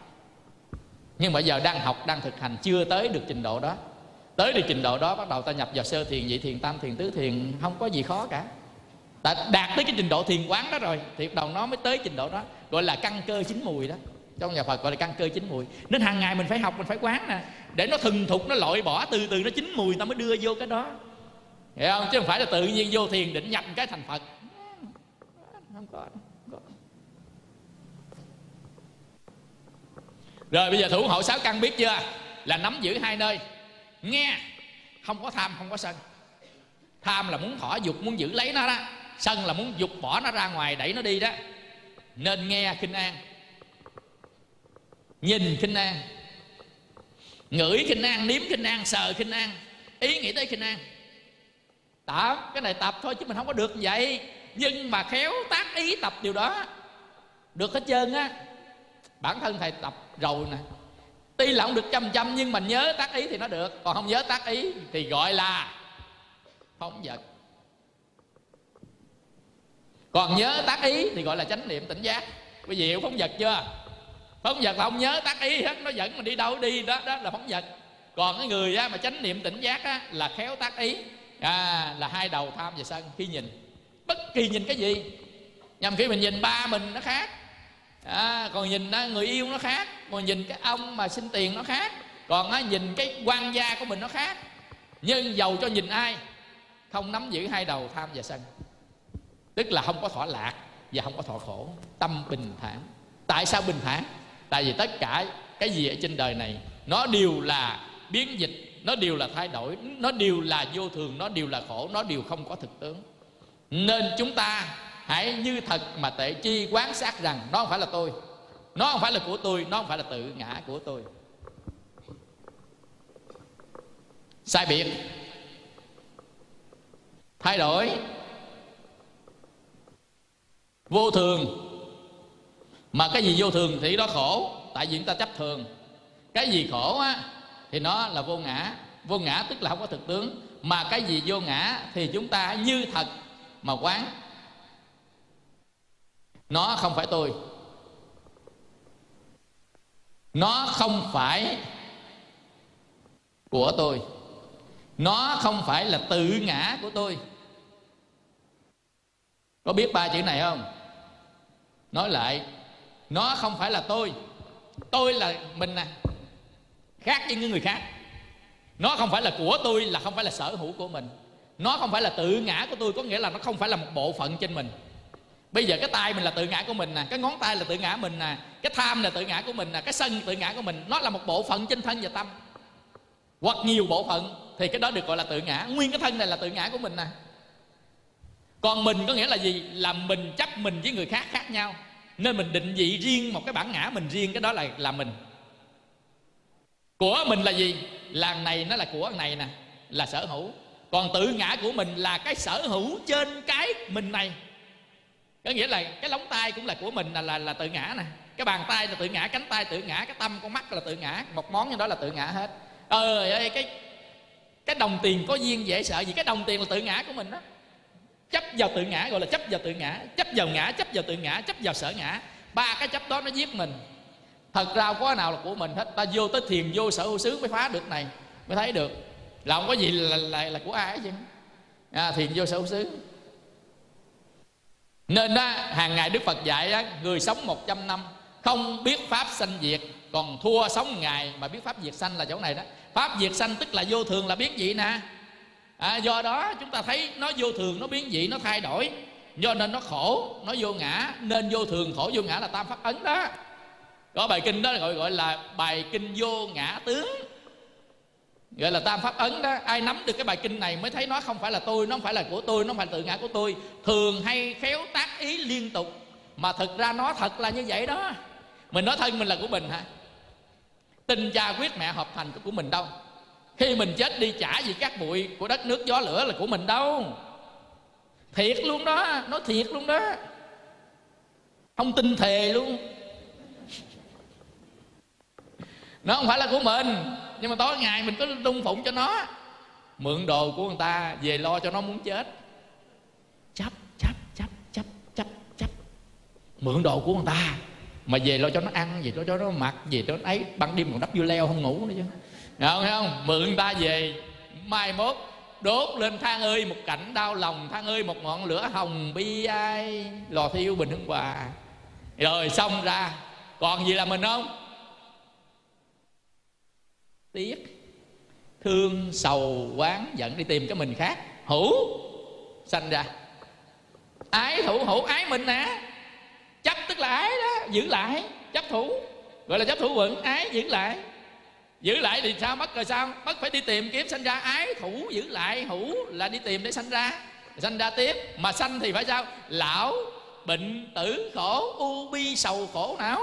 nhưng mà giờ đang học đang thực hành chưa tới được trình độ đó. Tới được trình độ đó bắt đầu ta nhập vào sơ thiền nhị thiền tam thiền tứ thiền không có gì khó cả. Ta đạt tới cái trình độ thiền quán đó rồi thì đầu nó mới tới trình độ đó gọi là căn cơ chín mùi đó. Trong nhà Phật gọi là căn cơ chín mùi. Nên hàng ngày mình phải học mình phải quán nè để nó thuần thục nó loại bỏ từ từ nó chín mùi ta mới đưa vô cái đó. Hiểu không? Chứ không phải là tự nhiên vô thiền định nhập cái thành Phật. Không có, đâu có rồi, bây giờ thủ hộ sáu căn biết chưa? Là nắm giữ hai nơi. Nghe. Không có tham, không có sân. Tham là muốn thỏa dục, muốn giữ lấy nó đó. Sân là muốn dục bỏ nó ra ngoài, đẩy nó đi đó. Nên nghe kinh an. Nhìn kinh an. Ngửi kinh an, nếm kinh an, sờ kinh an. Ý nghĩ tới kinh an. Tập cái này tập thôi chứ mình không có được vậy. Nhưng mà khéo tác ý tập điều đó. Được hết trơn á bản thân thầy tập rồi nè. Tuy là không được trăm trăm nhưng mà nhớ tác ý thì nó được. Còn không nhớ tác ý thì gọi là phóng vật. Còn nhớ tác ý thì gọi là chánh niệm tỉnh giác. Quý vị hiểu phóng vật chưa? Phóng vật là không nhớ tác ý hết nó dẫn mình đi đâu đi đó đó là phóng vật. Còn cái người á, mà chánh niệm tỉnh giác á, là khéo tác ý. À, là hai đầu tham và sân khi nhìn. Bất kỳ nhìn cái gì. Nhằm khi mình nhìn ba mình nó khác à, còn nhìn á, người yêu nó khác còn nhìn cái ông mà xin tiền nó khác còn á, nhìn cái quan gia của mình nó khác. Nhưng giàu cho nhìn ai? Không nắm giữ hai đầu tham và sân. Tức là không có thỏa lạc và không có thọ khổ. Tâm bình thản. Tại sao bình thản? Tại vì tất cả cái gì ở trên đời này nó đều là biến dịch nó đều là thay đổi nó đều là vô thường nó đều là khổ nó đều không có thực tướng. Nên chúng ta hãy như thật mà tệ chi quán sát rằng nó không phải là tôi. Nó không phải là của tôi, nó không phải là tự ngã của tôi. Sai biệt. Thay đổi. Vô thường. Mà cái gì vô thường thì đó khổ, tại vì chúng ta chấp thường. Cái gì khổ á, thì nó là vô ngã. Vô ngã tức là không có thực tướng. Mà cái gì vô ngã thì chúng ta như thật mà quán nó không phải tôi. Nó không phải của tôi. Nó không phải là tự ngã của tôi. Có biết ba chữ này không? Nói lại, nó không phải là tôi. Tôi là mình nè. Khác với những người khác. Nó không phải là của tôi là không phải là sở hữu của mình. Nó không phải là tự ngã của tôi, có nghĩa là nó không phải là một bộ phận trên mình bây giờ cái tay mình là tự ngã của mình nè, cái ngón tay là tự ngã mình nè, cái tham là tự ngã của mình nè, cái sân tự ngã của mình, nó là một bộ phận trên thân và tâm. Hoặc nhiều bộ phận thì cái đó được gọi là tự ngã. Nguyên cái thân này là tự ngã của mình nè. Còn mình có nghĩa là gì? Là mình chấp mình với người khác khác nhau. Nên mình định vị riêng một cái bản ngã mình riêng, cái đó là là mình. Của mình là gì? Là này nó là của này nè, là sở hữu. Còn tự ngã của mình là cái sở hữu trên cái mình này có nghĩa là cái lóng tay cũng là của mình là là, là tự ngã nè. Cái bàn tay là tự ngã cánh tay tự ngã cái tâm con mắt là tự ngã một món như đó là tự ngã hết. Ờ ơi cái cái đồng tiền có duyên dễ sợ gì? Cái đồng tiền là tự ngã của mình đó. Chấp vào tự ngã gọi là chấp vào tự ngã chấp vào ngã chấp vào tự ngã chấp vào sở ngã. Ba cái chấp đó nó giết mình. Thật ra không có nào là của mình hết. Ta vô tới thiền vô sở hữu xứ mới phá được này mới thấy được. Là không có gì là là, là của ai chứ? À, thiền vô sở hữu xứ nên đó hàng ngày đức phật dạy đó, người sống 100 năm không biết pháp sanh diệt còn thua sống ngày. Mà biết pháp diệt sanh là chỗ này đó. Pháp diệt sanh tức là vô thường là biến dị nè. À, do đó chúng ta thấy nó vô thường nó biến dị nó thay đổi. Do nên nó khổ nó vô ngã. Nên vô thường khổ vô ngã là tam pháp ấn đó. Có bài kinh đó gọi gọi là bài kinh vô ngã tướng gọi là tam pháp ấn đó. Ai nắm được cái bài kinh này mới thấy nó không phải là tôi, nó không phải là của tôi, nó không phải là tự ngã của tôi. Thường hay khéo tác ý liên tục. Mà thực ra nó thật là như vậy đó. Mình nói thân mình là của mình hả? Tình cha quyết mẹ hợp thành của mình đâu. Khi mình chết đi trả gì các bụi của đất nước gió lửa là của mình đâu. Thiệt luôn đó. Nói thiệt luôn đó. Không tin thề luôn. Nó không phải là của mình nhưng mà tối ngày mình có đung phụng cho nó, mượn đồ của người ta về lo cho nó muốn chết. Chấp chấp chấp chấp chấp chấp mượn đồ của người ta mà về lo cho nó ăn gì lo cho nó mặc gì cho nó ấy. Ban đêm còn đắp dưa leo không ngủ nữa chứ. Không không? Mượn người ta về, mai mốt đốt lên than ơi một cảnh đau lòng, than ơi một ngọn lửa hồng bi ai. Lò thiêu bình hưng hòa. Rồi xong ra. Còn gì là mình không? Tiếc. Thương sầu quán giận đi tìm cái mình khác. Hữu sanh ra. Ái thủ hữu ái mình nè. Chấp tức là ái đó, giữ lại, chấp thủ. Gọi là chấp thủ quận, ái giữ lại. Giữ lại thì sao, mất rồi sao? Mất phải đi tìm kiếm sanh ra. Ái thủ, giữ lại hữu là đi tìm để sanh ra. Sanh ra tiếp, mà sanh thì phải sao? Lão bệnh tử khổ, u bi sầu khổ não.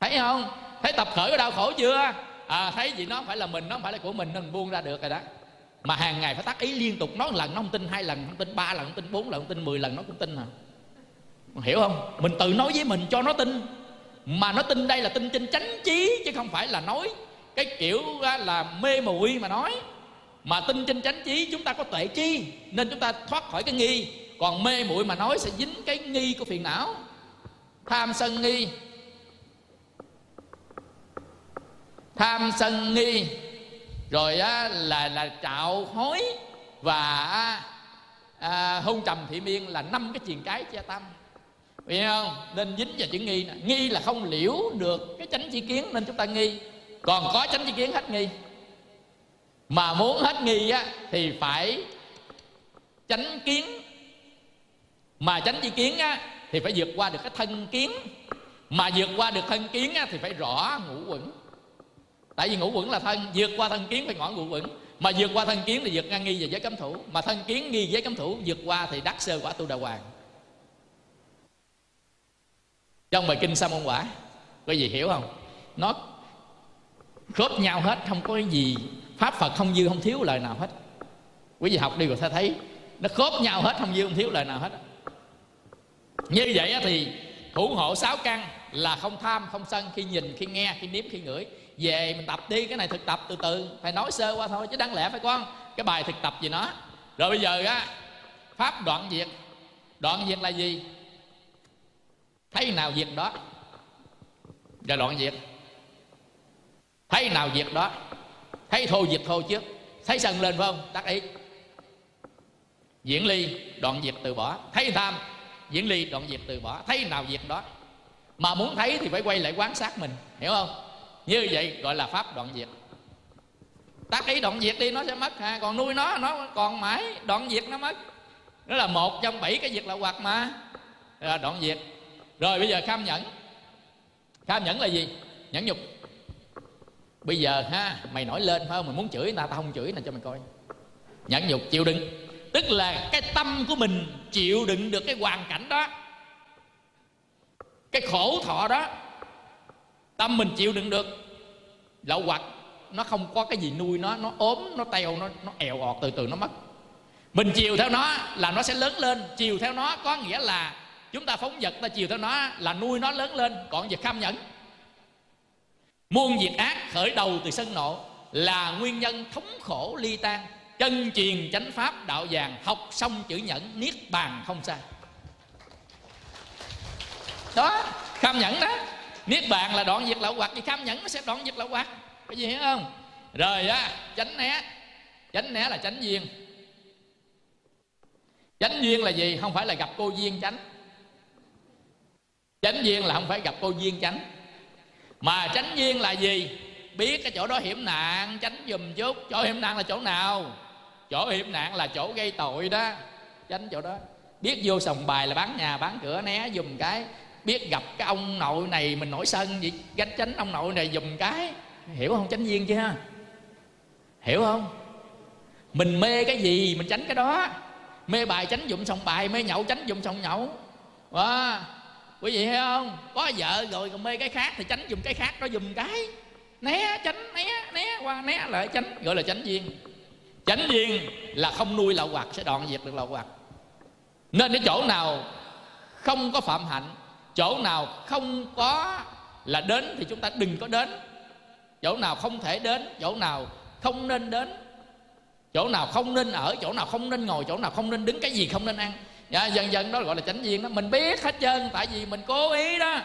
Thấy không? Thấy tập khởi của đau khổ chưa? À, thấy gì nó không phải là mình nó không phải là của mình nên buông ra được rồi đó. Mà hàng ngày phải tác ý liên tục nói lần nó không tin hai lần không tin ba lần không tin bốn lần không tin mười lần nó cũng tin à hiểu không? Mình tự nói với mình cho nó tin. Mà nó tin đây là tin trên chánh trí chứ không phải là nói cái kiểu là mê muội mà nói. Mà tin trên chánh trí chúng ta có tuệ chi nên chúng ta thoát khỏi cái nghi. Còn mê muội mà nói sẽ dính cái nghi của phiền não. Tham sân nghi tham sân nghi. Rồi á, là là trạo hối và à, hôn trầm thị miên là năm cái triền cái che tâm. Vậy không? Nên dính vào chữ nghi nè. Nghi là không liễu được cái chánh chi kiến Nên chúng ta nghi. Còn có chánh chi kiến hết nghi. Mà muốn hết nghi á Thì phải chánh kiến. Mà chánh chi kiến á Thì phải vượt qua được cái thân kiến. Mà vượt qua được thân kiến á Thì phải rõ ngũ quẩn tại vì ngũ quẩn là thân, vượt qua thân kiến phải ngõ ngũ quẩn. Mà vượt qua thân kiến thì vượt ngang nghi về giới cấm thủ. Mà thân kiến nghi giới cấm thủ, vượt qua thì đắc sơ quả tu đà hoàng. Trong bài kinh sa môn quả có gì hiểu không? Nó khớp nhau hết, không có cái gì, pháp phật không dư, không thiếu lời nào hết. Quý vị học đi rồi sẽ thấy, nó khớp nhau hết, không dư, không thiếu lời nào hết. Như vậy thì thủ hộ sáu căn là không tham, không sân, khi nhìn, khi nghe, khi nếm, khi ngửi về mình tập đi, cái này thực tập từ từ thầy nói sơ qua thôi, chứ đáng lẽ phải con cái bài thực tập gì nó. Rồi bây giờ á, pháp đoạn diệt đoạn diệt là gì? Thấy nào diệt đó? Rồi đoạn diệt thấy nào diệt đó? Thấy thô diệt thô trước thấy sân lên phải không? Tác ý. Diễn ly, đoạn diệt từ bỏ. Thấy tham, diễn ly, đoạn diệt từ bỏ. Thấy nào diệt đó? Mà muốn thấy thì phải quay lại quán sát mình, hiểu không? Như vậy gọi là pháp đoạn diệt. Tác ý đoạn diệt đi nó sẽ mất ha. Còn nuôi nó nó còn mãi đoạn diệt nó mất. Nó là một trong bảy cái việc là hoạt mà. Là đoạn diệt. Rồi bây giờ kham nhẫn. Kham nhẫn là gì? Nhẫn nhục. Bây giờ ha, mày nổi lên phải không mày muốn chửi người ta, tao không chửi nè, cho mày coi. Nhẫn nhục, chịu đựng. Tức là cái tâm của mình chịu đựng được cái hoàn cảnh đó. Cái khổ thọ đó tâm mình chịu đựng được. Lậu hoặc nó không có cái gì nuôi nó nó ốm, nó teo, nó nó èo ọt, từ từ nó mất. Mình chiều theo nó là nó sẽ lớn lên. Chiều theo nó có nghĩa là chúng ta phóng vật, ta chiều theo nó là nuôi nó lớn lên. Còn việc kham nhẫn? Muôn việc ác khởi đầu từ sân nộ là nguyên nhân thống khổ ly tan. Chân truyền chánh pháp đạo vàng, học xong chữ nhẫn, niết bàn không xa đó, kham nhẫn đó niết bàn là đoạn diệt lậu hoặc, thì tham nhẫn nó sẽ đoạn diệt lậu hoặc. Cái gì hiểu không? Rồi á tránh né. Tránh né là tránh duyên. Chánh duyên là gì? Không phải là gặp cô duyên chánh. Chánh duyên là không phải gặp cô duyên chánh. Mà tránh duyên là gì? Biết cái chỗ đó hiểm nạn, tránh dùm chút. Chỗ hiểm nạn là chỗ nào? Chỗ hiểm nạn là chỗ gây tội đó. Tránh chỗ đó. Biết vô sòng bài là bán nhà, bán cửa, né dùm cái biết gặp cái ông nội này mình nổi sân gì gánh tránh ông nội này dùm cái. Hiểu không? Tránh viên chưa hiểu không? Mình mê cái gì mình tránh cái đó. Mê bài tránh dụng sòng bài, mê nhậu tránh dụng sòng nhậu. Wow. quý vị thấy không? Có vợ rồi còn mê cái khác thì tránh dùng cái khác đó dùng cái. Né tránh né né qua, né lại tránh gọi là tránh viên tránh viên là không nuôi lậu hoặc, sẽ đoạn diệt được lậu hoặc. Nên cái chỗ nào không có phạm hạnh chỗ nào không có là đến thì chúng ta đừng có đến. Chỗ nào không thể đến chỗ nào không nên đến. Chỗ nào không nên ở chỗ nào không nên ngồi chỗ nào không nên đứng cái gì không nên ăn. Dạ, dần dần đó gọi là chánh viên đó. Mình biết hết trơn tại vì mình cố ý đó.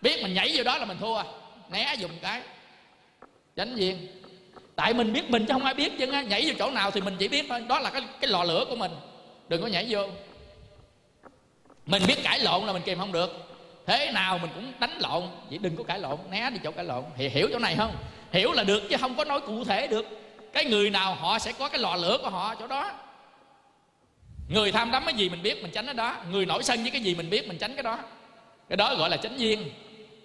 Biết mình nhảy vô đó là mình thua né dùng cái. Chánh viên tại mình biết mình chứ không ai biết chứ nhảy vô chỗ nào thì mình chỉ biết thôi. Đó là cái cái lò lửa của mình. Đừng có nhảy vô. Mình biết cãi lộn là mình kìm không được thế nào mình cũng đánh lộn. Vậy đừng có cãi lộn, né đi chỗ cãi lộn. Thì hiểu chỗ này không? Hiểu là được chứ không có nói cụ thể được. Cái người nào họ sẽ có cái lò lửa của họ chỗ đó. Người tham đắm cái gì mình biết mình tránh cái đó. Người nổi sân với cái gì mình biết mình tránh cái đó. Cái đó gọi là chánh duyên.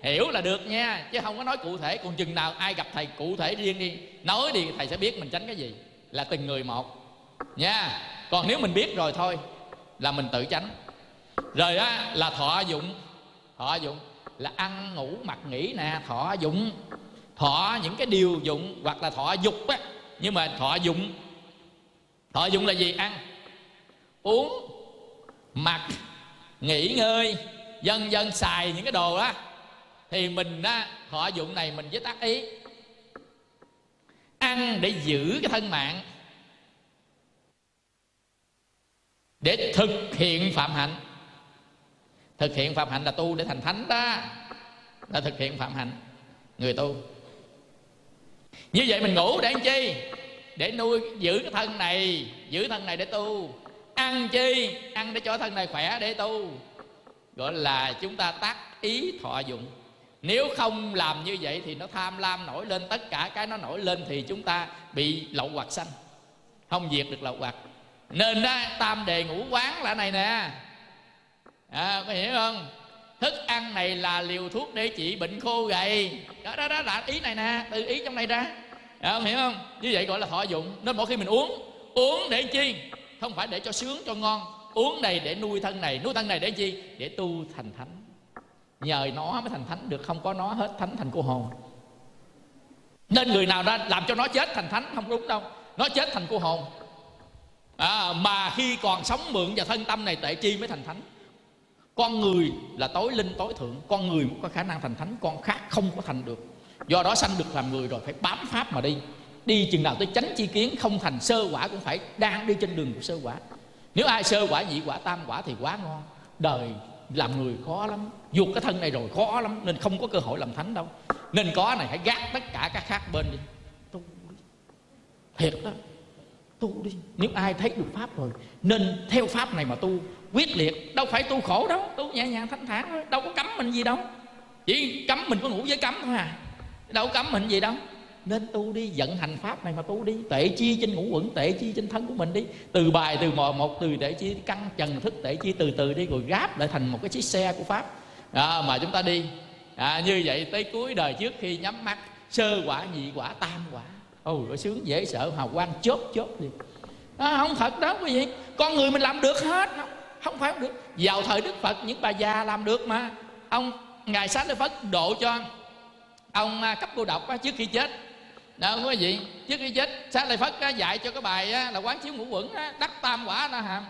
Hiểu là được nha, chứ không có nói cụ thể. Còn chừng nào ai gặp thầy cụ thể riêng đi, nói đi, thầy sẽ biết mình tránh cái gì. Là từng người một. Nha. Còn nếu mình biết rồi thôi, là mình tự tránh. Rồi á, là thọ dụng thọ dụng là ăn, ngủ, mặc, nghỉ nè, thọ dụng. Thọ những cái điều dụng hoặc là thọ dục á. Nhưng mà thọ dụng thọ dụng là gì? Ăn, uống, mặc, nghỉ ngơi dân dân xài những cái đồ đó. Thì mình á, thọ dụng này mình với tác ý. Ăn để giữ cái thân mạng. Để thực hiện phạm hạnh thực hiện phạm hạnh là tu để thành thánh đó. Là thực hiện phạm hạnh, người tu. Như vậy mình ngủ để làm chi? Để nuôi, giữ cái thân này, giữ thân này để tu. Ăn chi? Ăn để cho thân này khỏe để tu. Gọi là chúng ta tác ý thọ dụng. Nếu không làm như vậy thì nó tham lam nổi lên. Tất cả cái nó nổi lên thì chúng ta bị lậu hoặc sanh. Không diệt được lậu hoặc. Nên đó tam đề ngũ quán là này nè à, có hiểu không? Thức ăn này là liều thuốc để trị bệnh khô gầy. Đó đó đó là ý này nè từ ý trong này ra. À, hiểu không? Như vậy gọi là thọ dụng. Nên mỗi khi mình uống uống để chi? Không phải để cho sướng cho ngon. Uống này để nuôi thân này nuôi thân này để chi? Để tu thành thánh. Nhờ nó mới thành thánh được không có nó hết thánh thành cô hồn. Nên người nào ra làm cho nó chết thành thánh không đúng đâu. Nó chết thành cô hồn. À, mà khi còn sống mượn và thân tâm này tệ chi mới thành thánh con người là tối linh, tối thượng. Con người có khả năng thành thánh, con khác không có thành được. Do đó sanh được làm người rồi phải bám pháp mà đi. Đi chừng nào tới tránh chi kiến, không thành sơ quả cũng phải đang đi trên đường của sơ quả. Nếu ai sơ quả, nhị quả, tam quả thì quá ngon. Đời làm người khó lắm. Vụt cái thân này rồi khó lắm, nên không có cơ hội làm thánh đâu. Nên có này, hãy gác tất cả các khác bên đi. Đi thiệt đó tu đi. Nếu ai thấy được pháp rồi nên theo pháp này mà tu. Quyết liệt đâu phải tu khổ đâu. Tu nhẹ nhàng thanh thản thôi. Đâu có cấm mình gì đâu. Chỉ cấm mình có ngủ với cấm thôi à. Đâu có cấm mình gì đâu. Nên tu đi vận hành pháp này mà tu đi. Tệ chi trên ngũ quẩn tệ chi trên thân của mình đi. Từ bài từ mò một từ tệ chi căn trần thức tệ chi từ từ đi rồi gáp lại thành một cái chiếc xe của pháp. À, mà chúng ta đi. À, như vậy tới cuối đời trước khi nhắm mắt sơ quả nhị quả tam quả. Ừ, ôi nó sướng dễ sợ hào quang chớp chớp đi. À, không thật đó quý vị. Con người mình làm được hết. Không, không phải không được. Vào thời đức phật những bà già làm được mà. Ông ngài sáng lê Phật độ cho ông à, cấp cô độc trước khi chết. Đó quý vị. Trước khi chết xá lợi phất dạy cho cái bài là quán chiếu ngũ quẩn đắc tam quả na hàm.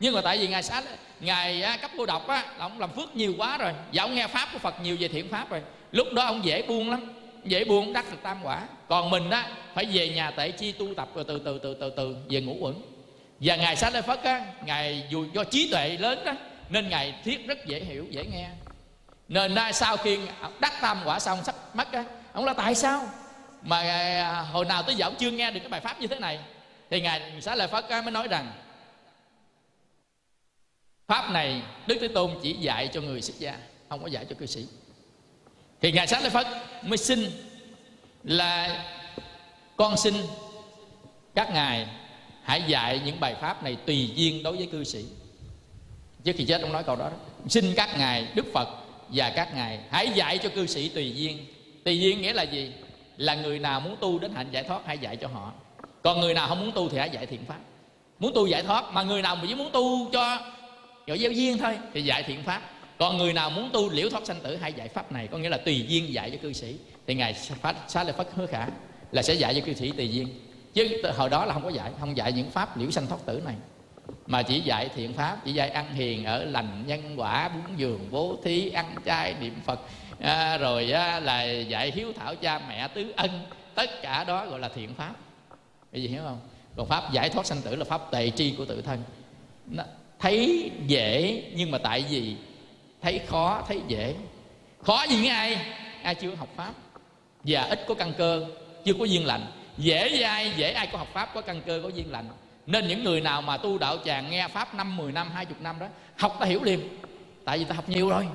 Nhưng mà tại vì ngài xá ngài à, cấp cô độc á là ông làm phước nhiều quá rồi. Và ông nghe pháp của phật nhiều về thiện pháp rồi. Lúc đó ông dễ buông lắm dễ buông đắc được tam quả. Còn mình á, phải về nhà tệ chi tu tập rồi từ từ từ từ từ về ngũ quẩn và ngài xá lợi phất á, ngài dù do trí tuệ lớn đó nên ngài thiết rất dễ hiểu, dễ nghe. Nên sau khi đắc tam quả xong sắp mất á, ông là tại sao mà à, hồi nào tới giờ ông chưa nghe được cái bài pháp như thế này? Thì ngài xá lợi phất mới nói rằng, pháp này đức thế tôn chỉ dạy cho người xuất gia, không có dạy cho cư sĩ thì ngài sát lợi phất mới xin là con xin các ngài hãy dạy những bài pháp này tùy duyên đối với cư sĩ. Trước khi chết ông nói câu đó, đó. Xin các ngài đức phật và các ngài hãy dạy cho cư sĩ tùy duyên. Tùy duyên nghĩa là gì? Là người nào muốn tu đến hạnh giải thoát hãy dạy cho họ. Còn người nào không muốn tu thì hãy dạy thiện pháp. Muốn tu giải thoát mà người nào mà chỉ muốn tu cho gọi giáo viên thôi thì dạy thiện pháp còn người nào muốn tu liễu thoát sanh tử hai giải pháp này. Có nghĩa là tùy duyên dạy cho cư sĩ. Thì ngài phát xá lợi phất hứa khả là sẽ dạy cho cư sĩ tùy duyên. Chứ hồi đó là không có dạy không dạy những pháp liễu sanh thoát tử này. Mà chỉ dạy thiện pháp chỉ dạy ăn hiền ở lành nhân quả bún giường bố thí ăn chay niệm phật. À, rồi á, là dạy hiếu thảo cha mẹ tứ ân. Tất cả đó gọi là thiện pháp. Cái gì hiểu không? Còn pháp giải thoát sanh tử là pháp tệ tri của tự thân. Nó thấy dễ nhưng mà tại vì thấy khó, thấy dễ. Khó gì với ai? Ai chưa học pháp? Và ít có căn cơ, chưa có duyên lành. Dễ với ai? Dễ ai có học pháp có căn cơ, có duyên lành. Nên những người nào mà tu đạo tràng nghe pháp năm 10 năm 20 năm đó, học ta hiểu liền. Tại vì ta học nhiều rồi.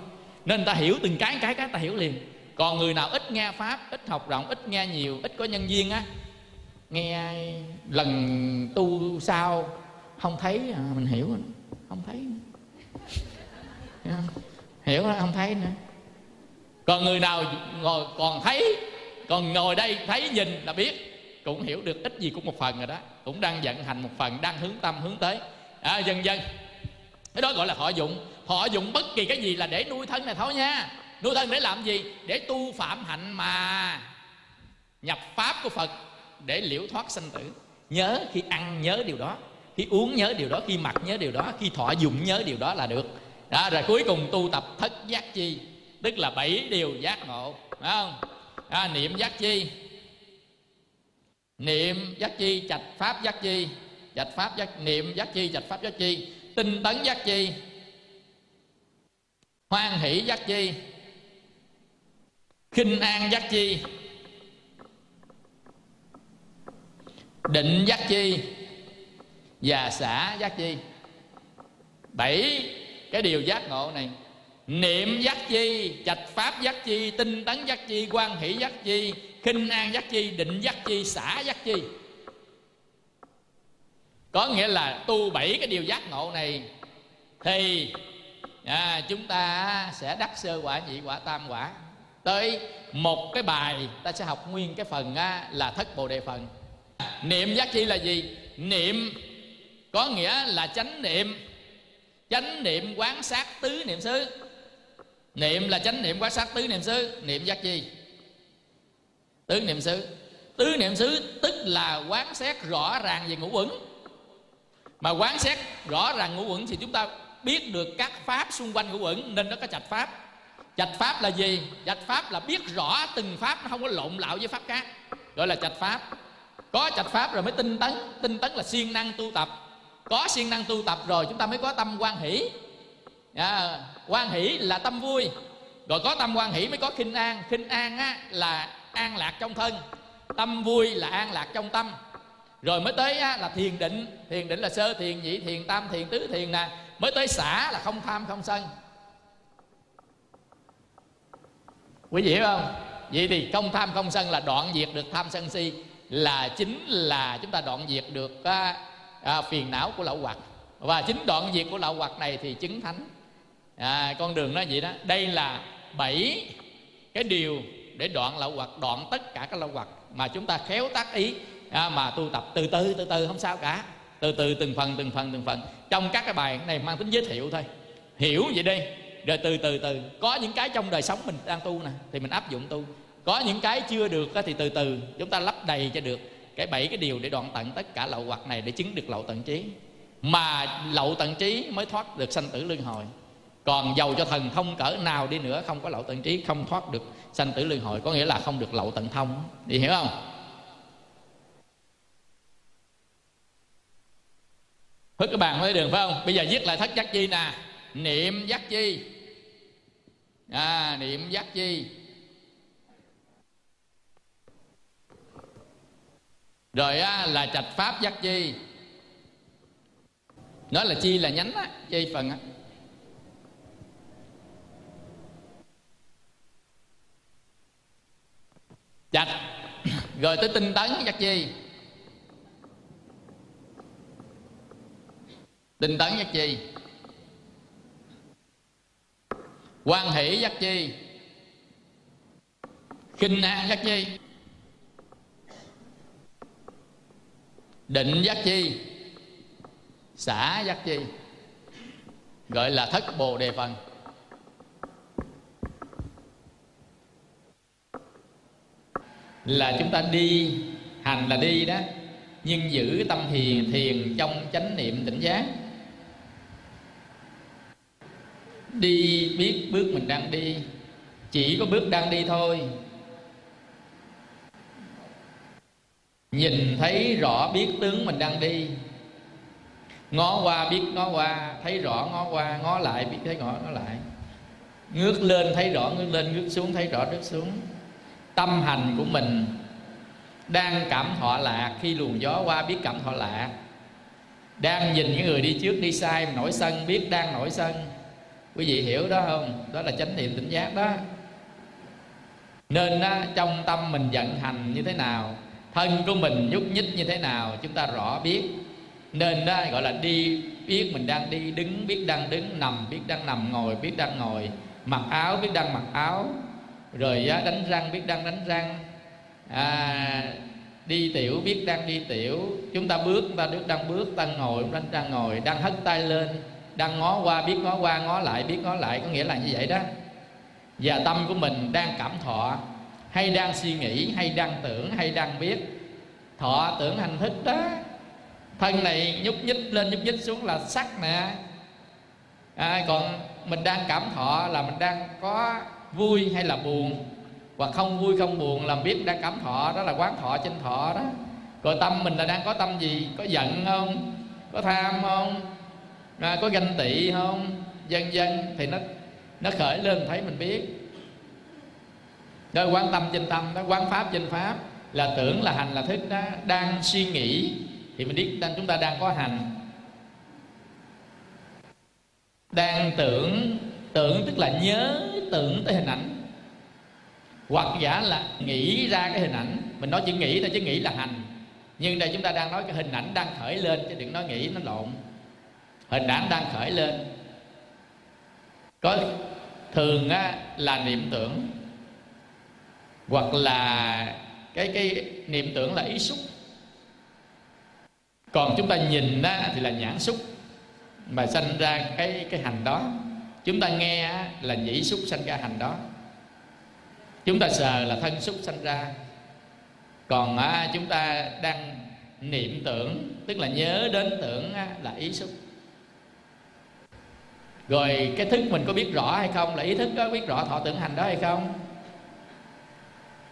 Nên ta hiểu từng cái cái cái ta hiểu liền. Còn người nào ít nghe pháp, ít học rộng, ít nghe nhiều, ít có nhân viên á, nghe lần tu sau không thấy à, mình hiểu không thấy hiểu không? không thấy nữa. Còn người nào ngồi còn thấy còn ngồi đây thấy nhìn là biết. Cũng hiểu được ít gì cũng một phần rồi đó. Cũng đang vận hành một phần đang hướng tâm hướng tới. À, dần dần. Cái đó gọi là họ dụng. Họ dụng bất kỳ cái gì là để nuôi thân này thôi nha. Nuôi thân để làm gì? Để tu phạm hạnh mà. Nhập pháp của phật để liễu thoát sanh tử. Nhớ khi ăn nhớ điều đó khi uống nhớ điều đó khi mặc nhớ điều đó khi thọ dụng nhớ điều đó là được đó rồi cuối cùng tu tập thất giác chi tức là bảy điều giác ngộ phải không? Đó, niệm giác chi. Niệm giác chi trạch pháp giác chi. Trạch pháp giác niệm giác chi trạch pháp giác chi. Tinh tấn giác chi. Hoan hỷ giác chi. Khinh an giác chi. Định giác chi. Và xả giác chi. Bảy cái điều giác ngộ này niệm giác chi trạch pháp giác chi tinh tấn giác chi quan hỷ giác chi khinh an giác chi định giác chi xả giác chi. Có nghĩa là tu bảy cái điều giác ngộ này thì à, chúng ta sẽ đắc sơ quả nhị quả tam quả. Tới một cái bài ta sẽ học nguyên cái phần á, là thất bồ đề phần. Niệm giác chi là gì? Niệm có nghĩa là chánh niệm chánh niệm quán sát tứ niệm xứ. Niệm là chánh niệm quán sát tứ niệm xứ. Niệm giác chi? Tứ niệm xứ. Tứ niệm xứ tức là quán xét rõ ràng về ngũ uẩn. Mà quán xét rõ ràng ngũ uẩn thì chúng ta biết được các pháp xung quanh ngũ uẩn, nên nó có trạch pháp. Trạch pháp là gì? Trạch pháp là biết rõ từng pháp, nó không có lộn lạo với pháp khác. Gọi là trạch pháp. Có trạch pháp rồi mới tinh tấn. Tinh tấn là siêng năng tu tập có siêng năng tu tập rồi chúng ta mới có tâm quan hỷ. Dạ, à, quan hỷ là tâm vui. Rồi có tâm quan hỷ mới có khinh an. Khinh an á, là an lạc trong thân. Tâm vui là an lạc trong tâm. Rồi mới tới á, là thiền định. Thiền định là sơ thiền nhị thiền tam thiền tứ thiền nè. Mới tới xả là không tham không sân. Quý vị hiểu không? Vậy thì không tham không sân là đoạn diệt được tham sân si. Là chính là chúng ta đoạn diệt được à, à, phiền não của lậu hoặc và chính đoạn diệt của lậu hoặc này thì chứng thánh. À, con đường nó vậy đó. Đây là bảy cái điều để đoạn lậu hoặc đoạn tất cả các lậu hoặc mà chúng ta khéo tác ý. À, mà tu tập từ từ từ từ không sao cả. Từ từ từng phần từng phần từng phần. Trong các cái bài này mang tính giới thiệu thôi. Hiểu vậy đi. Rồi từ từ từ. Có những cái trong đời sống mình đang tu nè thì mình áp dụng tu. Có những cái chưa được thì từ từ chúng ta lắp đầy cho được cái bảy cái điều để đoạn tận tất cả lậu hoặc này để chứng được lậu tận trí. Mà lậu tận trí mới thoát được sanh tử luân hồi. Còn giàu cho thần thông cỡ nào đi nữa không có lậu tận trí không thoát được sanh tử luân hồi. Có nghĩa là không được lậu tận thông. Đi hiểu không? Hứa các bạn với đường phải không? Bây giờ viết lại thất giác chi nè. Niệm giác chi. À, Niệm giác chi. Rồi á, là trạch pháp giác chi. Nói là chi là nhánh á Chi phần á. Trạch. *coughs* Rồi tới tinh tấn giác chi. Tinh tấn giác chi. Quan hỷ giác chi. Khinh an giác chi. Định giác chi? Xả giác chi? Gọi là thất bồ đề phần. Là chúng ta đi, hành là đi đó. Nhưng giữ tâm thiền thiền trong chánh niệm tỉnh giác. Đi biết bước mình đang đi. Chỉ có bước đang đi thôi. Nhìn thấy rõ biết tướng mình đang đi. Ngó qua biết ngó qua thấy rõ ngó qua ngó lại biết thấy ngó ngó lại. Ngước lên thấy rõ ngước lên ngước xuống thấy rõ ngước xuống. Tâm hành của mình đang cảm thọ lạc khi luồng gió qua biết cảm thọ lạc đang nhìn những người đi trước đi sai nổi sân biết đang nổi sân. Quý vị hiểu đó không? Đó là chánh niệm tỉnh giác đó. Nên á, trong tâm mình vận hành như thế nào? Thân của mình nhúc nhích như thế nào chúng ta rõ biết. Nên đó gọi là đi biết mình đang đi đứng biết đang đứng nằm biết đang nằm ngồi biết đang ngồi. Mặc áo biết đang mặc áo. Rồi đánh răng biết đang đánh răng. À, đi tiểu biết đang đi tiểu. Chúng ta bước chúng ta đứng đang bước đang ngồi đang đang ngồi. Đang hất tay lên đang ngó qua biết ngó qua ngó lại biết ngó lại. Có nghĩa là như vậy đó. Và tâm của mình đang cảm thọ hay đang suy nghĩ hay đang tưởng hay đang biết. Thọ tưởng hành thức đó. Thân này nhúc nhích lên nhúc nhích xuống là sắc nè. À, còn mình đang cảm thọ là mình đang có vui hay là buồn? Hoặc không vui không buồn làm biết đang cảm thọ đó là quán thọ trên thọ đó. Rồi tâm mình là đang có tâm gì? Có giận không? Có tham không? À, có ganh tị không? Vân vân. Thì nó nó khởi lên thấy mình biết đó quan tâm trên tâm đó quan pháp trên pháp. Là tưởng là hành là thức đó. Đang suy nghĩ thì mình biết đang chúng ta đang có hành. Đang tưởng tưởng tức là nhớ tưởng tới hình ảnh. Hoặc giả là nghĩ ra cái hình ảnh. Mình nói chỉ nghĩ thôi chứ nghĩ là hành. Nhưng đây chúng ta đang nói cái hình ảnh đang khởi lên chứ đừng nói nghĩ nó lộn. Hình ảnh đang khởi lên. Có thường á, là niệm tưởng hoặc là cái cái niệm tưởng là ý xúc. Còn chúng ta nhìn á, thì là nhãn xúc mà sanh ra cái cái hành đó. Chúng ta nghe á, là nhĩ xúc sanh ra hành đó. Chúng ta sờ là thân xúc sanh ra. Còn á, chúng ta đang niệm tưởng tức là nhớ đến tưởng á, là ý xúc. Rồi cái thức mình có biết rõ hay không? Là ý thức có biết rõ thọ tưởng hành đó hay không?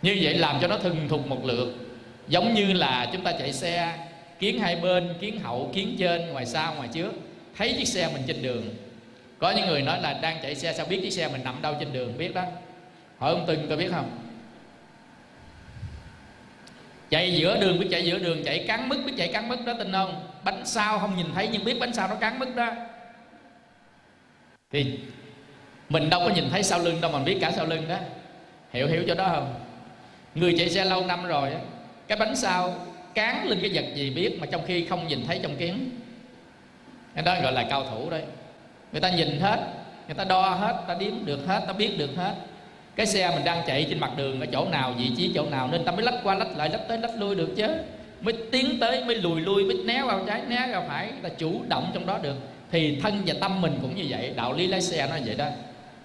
Như vậy làm cho nó thuần thục một lượt. Giống như là chúng ta chạy xe, kiến hai bên, kiến hậu, kiến trên, ngoài sau, ngoài trước. Thấy chiếc xe mình trên đường. Có những người nói là đang chạy xe, sao biết chiếc xe mình nằm đâu trên đường, biết đó. Hỏi ông từng có biết không? Chạy giữa đường, biết chạy giữa đường, chạy cắn mức biết chạy cắn mức đó, tin không? Bánh sau không nhìn thấy, nhưng biết bánh sau nó cắn mức đó. Thì mình đâu có nhìn thấy sau lưng đâu mà biết cả sau lưng đó. Hiểu hiểu cho đó không? Người chạy xe lâu năm rồi cái bánh sau cán lên cái vật gì biết mà trong khi không nhìn thấy trong kiến cái đó gọi là cao thủ đấy. Người ta nhìn hết, người ta đo hết, ta đếm được hết, ta biết được hết. Cái xe mình đang chạy trên mặt đường ở chỗ nào, vị trí chỗ nào nên ta mới lách qua lách lại, lách tới lách lui được chứ. Mới tiến tới, mới lùi lui, mới né vào trái, né vào phải, ta chủ động trong đó được. Thì thân và tâm mình cũng như vậy, đạo lý lái xe nó vậy đó.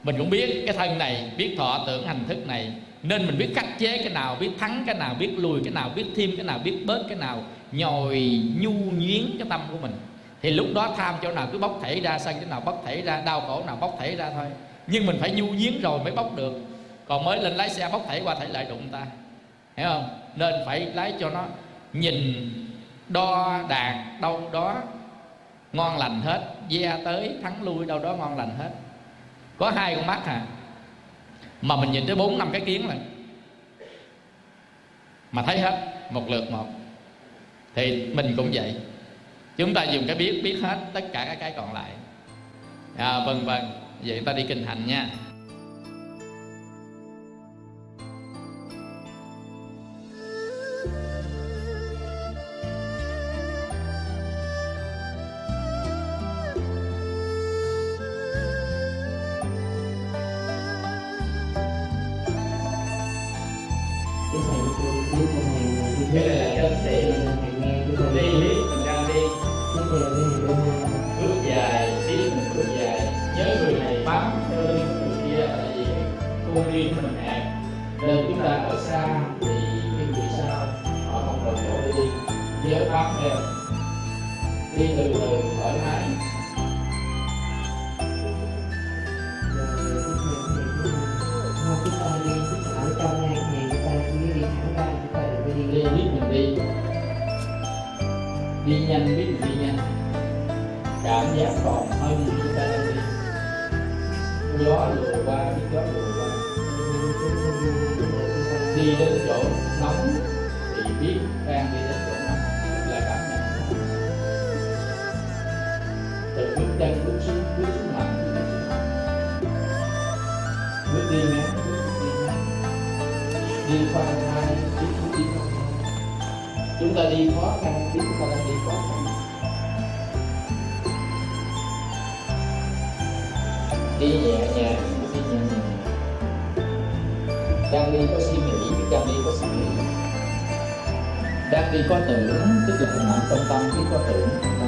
Mình cũng biết cái thân này, biết thọ tưởng hành thức này nên mình biết khắc chế cái nào, biết thắng cái nào, biết lùi cái nào, biết thêm cái nào, biết bớt cái nào, nhồi nhu nhuyến cái tâm của mình. Thì lúc đó tham chỗ nào cứ bóc thể ra, sân chỗ nào bóc thể ra, đau khổ nào bóc thể ra thôi. Nhưng mình phải nhu nhuyến rồi mới bóc được. Còn mới lên lái xe bóc thể qua thể lại đụng ta. Hiểu không? Nên phải lái cho nó nhìn, đo đạc, đâu đó ngon lành hết, ve tới, thắng lui, đâu đó ngon lành hết. Có hai con mắt à mà mình nhìn tới bốn năm cái kiến này mà thấy hết một lượt một. Thì mình cũng vậy. Chúng ta dùng cái biết biết hết tất cả các cái còn lại. À, vân vân vậy ta đi kinh hành nha. chúng ta đi khó khăn biết chúng ta đang đi khó khăn. Đi nhẹ nhàng, đi nhẹ nhàng. Đang đi có suy nghĩ biết đang đi có suy nghĩ. Đang đi có tưởng, tức là hình ảnh trong tâm biết có tưởng.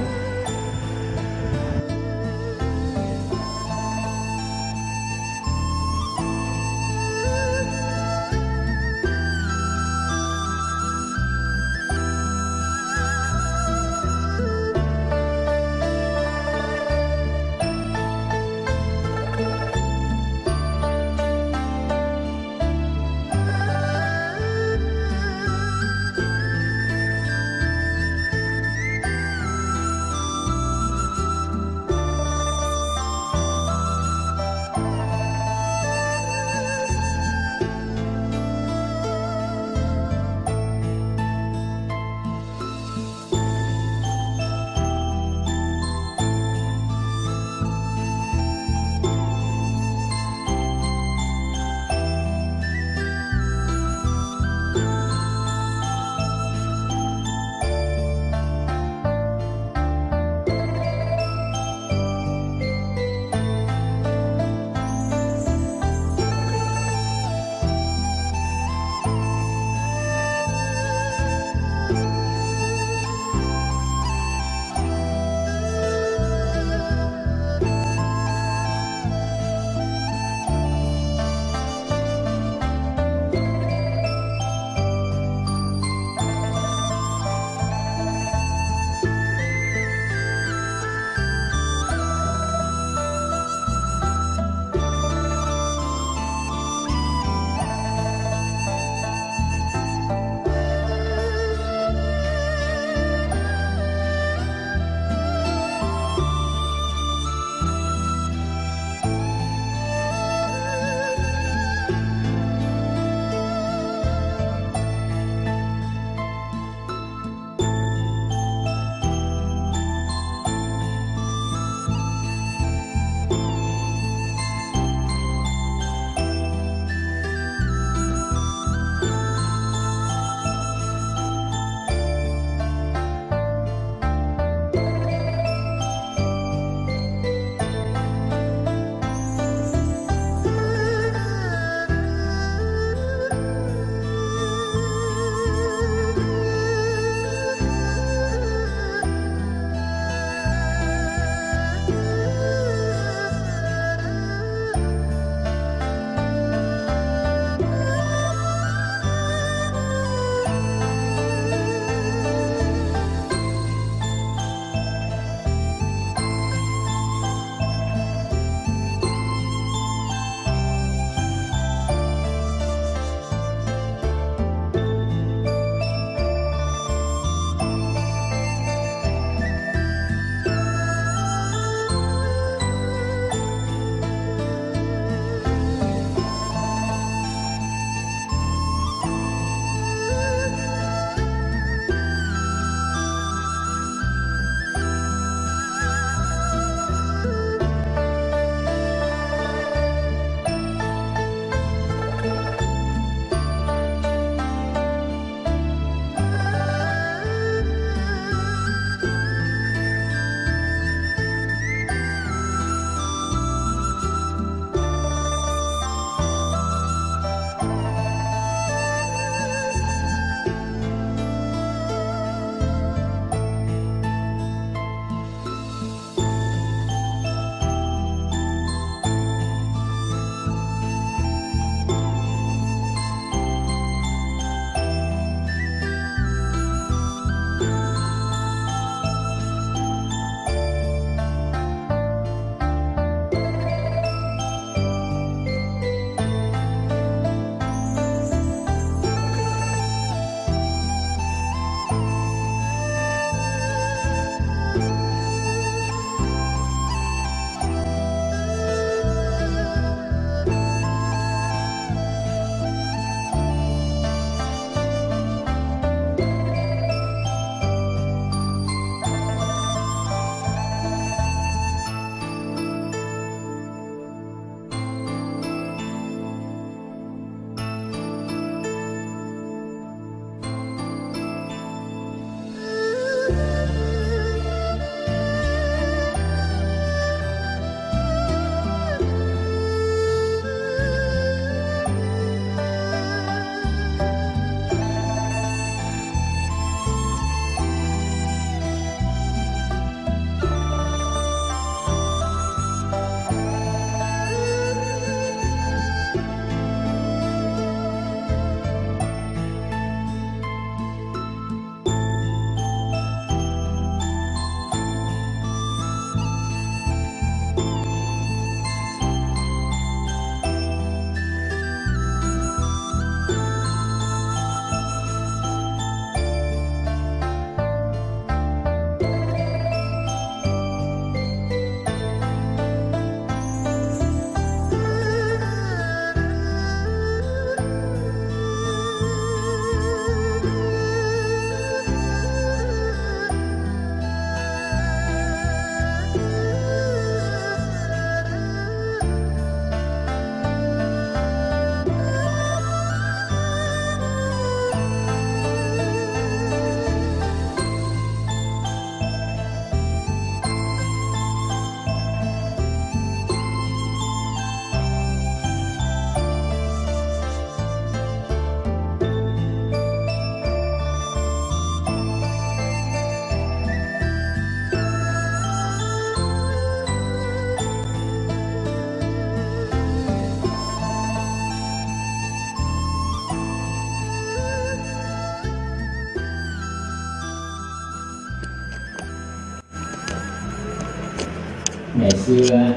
Xưa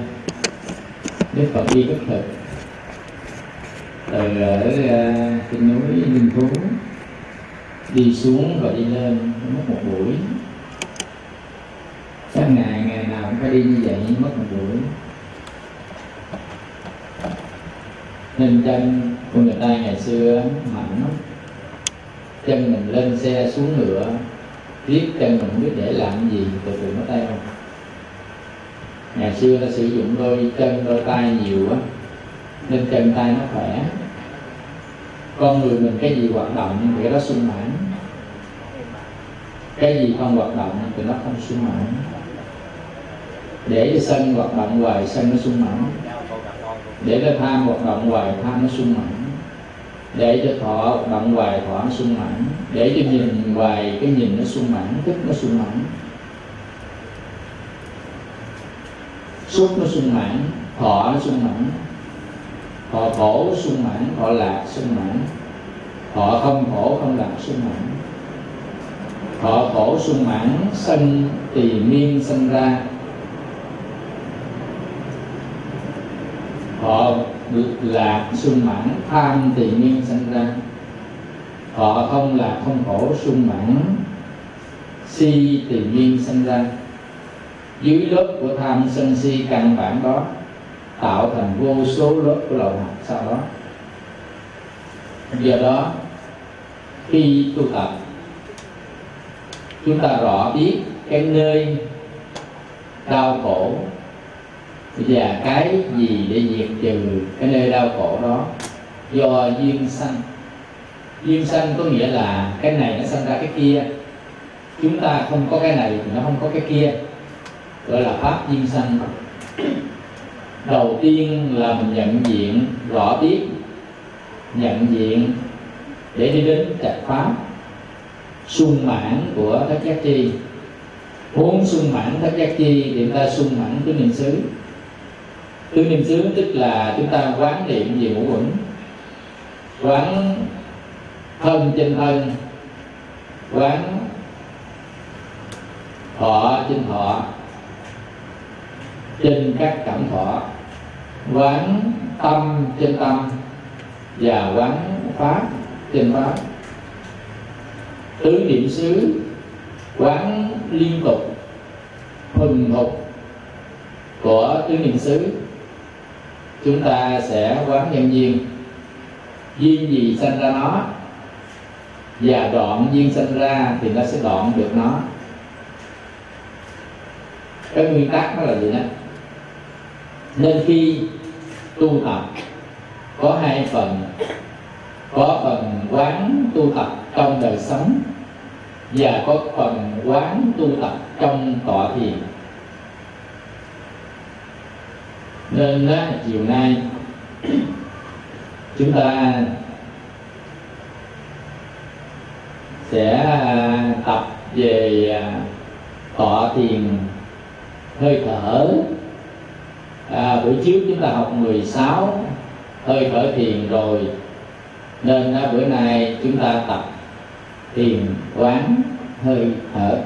đức phật đi cất thực. Từ ở ờ, trên núi linh phú đi xuống rồi đi lên mất một buổi. Các ngày ngày nào cũng phải đi như vậy mất một buổi. Nên chân của người ta ngày xưa mạnh lắm. Chân mình lên xe xuống ngựa viết chân mình không biết để làm gì, từ từ nó tay không ngày xưa ta sử dụng đôi chân, đôi tay nhiều á nên chân tay nó khỏe. Con người mình cái gì hoạt động thì cái đó sung mãn. Cái gì không hoạt động thì nó không sung mãn. Để cho sân hoạt động hoài, sân nó sung mãn. Để cho tham hoạt động hoài, tham nó sung mãn. Để cho thọ hoạt động hoài, thọ nó sung mãn. Để cho nhìn hoài, cái nhìn nó sung mãn, thức nó sung mãn. Xúc nó sung mãn, thọ nó sung mãn. Thọ khổ sung mãn, thọ lạc sung mãn. Thọ không khổ, không lạc sung mãn. Thọ khổ sung mãn sân tỳ miên sanh ra. Thọ lạc sung mãn, tham tỳ miên sanh ra. Thọ không lạc, không khổ sung mãn. Si tỳ miên sanh ra dưới lớp của tham sân si căn bản đó, tạo thành vô số lớp của lậu hạt sau đó. Do đó, khi tu tập, chúng ta rõ biết cái nơi đau khổ và cái gì để diệt trừ cái nơi đau khổ đó. Do duyên sanh. Duyên sanh có nghĩa là cái này nó sanh ra cái kia. Chúng ta không có cái này thì nó không có cái kia gọi là pháp duyên sanh đầu tiên là mình nhận diện, rõ biết, nhận diện để đi đến trạch pháp sung mãn của thất giác chi. Muốn sung mãn thất giác chi thì ta sung mãn tứ niệm xứ. Tứ niệm xứ tức là chúng ta quán niệm về ngũ uẩn, quán thân trên thân, quán thọ trên thọ trên các cảm thọ. Quán tâm trên tâm và quán pháp trên pháp. Tứ niệm xứ, quán liên tục, thuần thục của tứ niệm xứ. Chúng ta sẽ quán nhân duyên duyên gì sanh ra nó, và đoạn duyên sanh ra thì nó sẽ đoạn được nó. Cái nguyên tắc nó là gì đó? Nên khi tu tập có hai phần. Có phần quán tu tập trong đời sống và có phần quán tu tập trong tọa thiền. Nên đó, chiều nay chúng ta sẽ à, tập về à, tọa thiền hơi thở à, bữa trước chúng ta học 16 hơi thở thiền rồi. Nên à, bữa nay chúng ta tập thiền quán hơi thở.